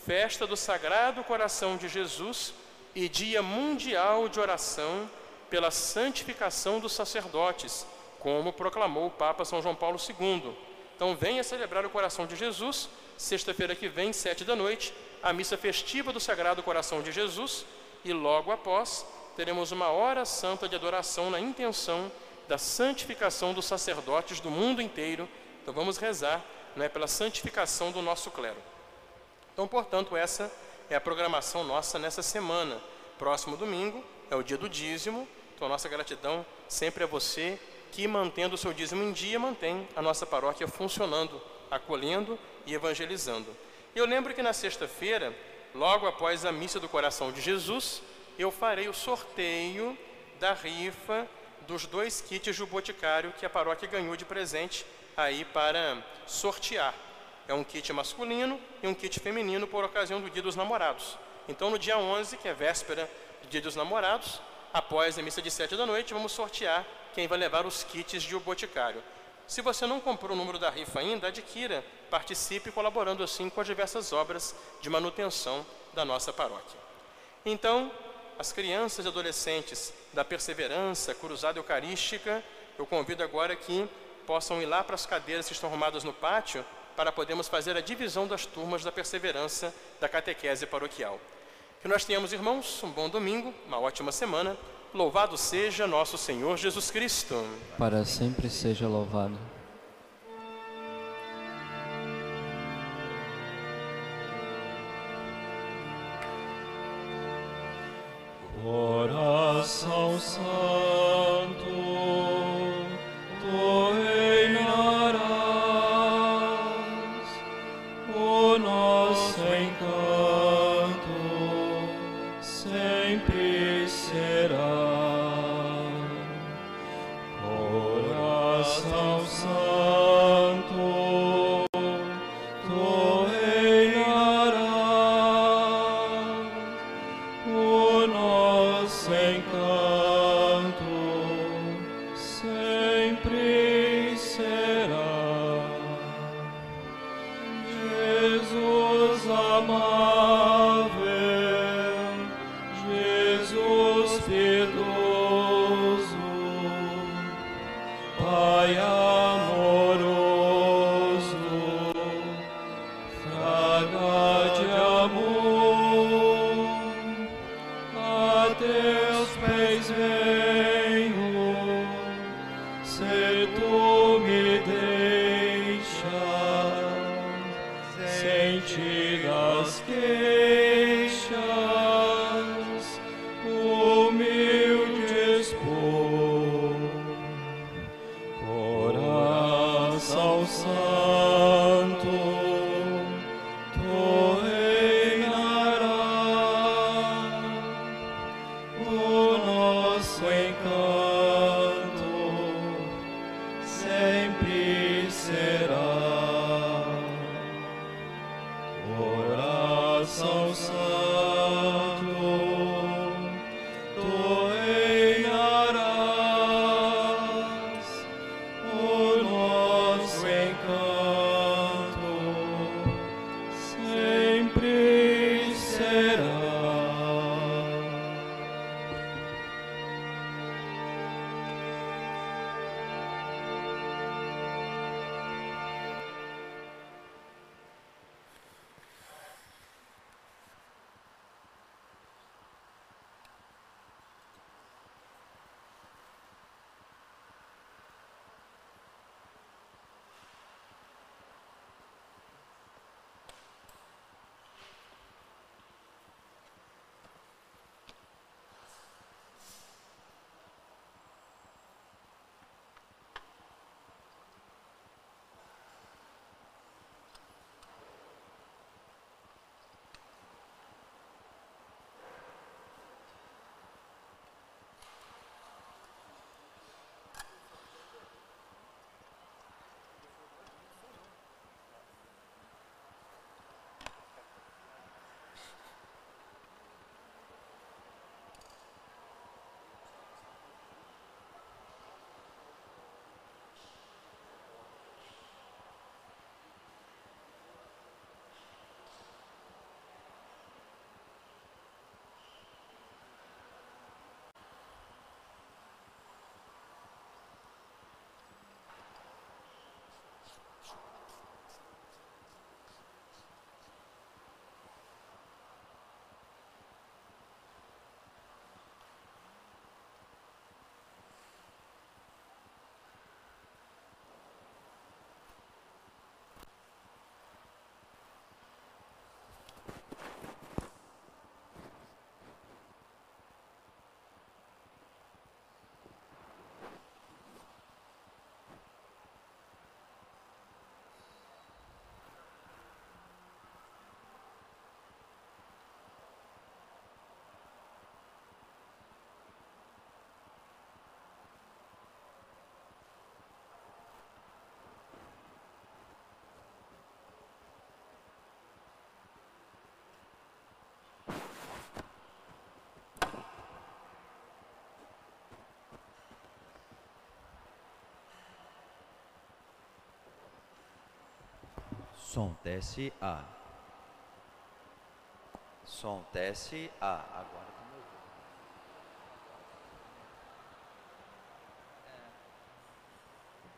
festa do Sagrado Coração de Jesus, e Dia Mundial de Oração pela Santificação dos Sacerdotes, como proclamou o Papa São João Paulo II. Então, venha celebrar o coração de Jesus, sexta-feira que vem, sete da noite, a missa festiva do Sagrado Coração de Jesus, e logo após teremos uma hora santa de adoração na intenção da santificação dos sacerdotes do mundo inteiro. Então, vamos rezar né, pela santificação do nosso clero. Então, portanto, essa é a programação nossa nessa semana. Próximo domingo é o dia do dízimo, então nossa gratidão sempre a você que, mantendo o seu dízimo em dia, mantém a nossa paróquia funcionando, acolhendo e evangelizando. Eu lembro que na sexta-feira, logo após a missa do coração de Jesus, eu farei o sorteio da rifa dos dois kits do Boticário que a paróquia ganhou de presente aí para sortear. É um kit masculino e um kit feminino por ocasião do Dia dos Namorados. Então, no dia 11, que é véspera do Dia dos Namorados, após a missa de 7 da noite, vamos sortear quem vai levar os kits de O Boticário. Se você não comprou o número da rifa ainda, adquira, participe colaborando assim com as diversas obras de manutenção da nossa paróquia. Então, as crianças e adolescentes da Perseverança, Cruzada Eucarística, eu convido agora que possam ir lá para as cadeiras que estão arrumadas no pátio para podermos fazer a divisão das turmas da perseverança da catequese paroquial. Que nós tenhamos, irmãos, um bom domingo, uma ótima semana. Louvado seja nosso Senhor Jesus Cristo. Para sempre seja louvado. Coração Santo. Som, desce A. Som, desce A. Agora como eu vou.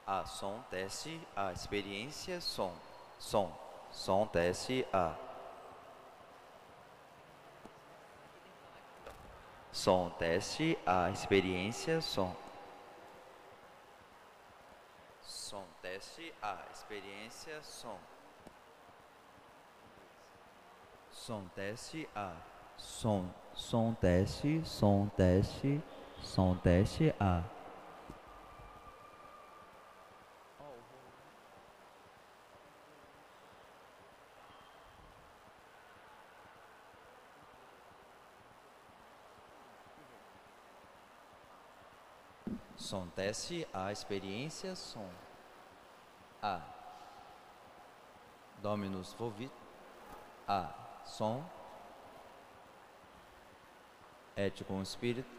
A, som, desce A. Experiência, som. Som, som, desce A. Som, desce A. Experiência, som. Som, desce A. Experiência, som. Som, desce A. Som, som, desce, som, desce, som, desce A. Som, desce A. Experiência, som. A. Dominus vovit. A. Som. Et com espírito.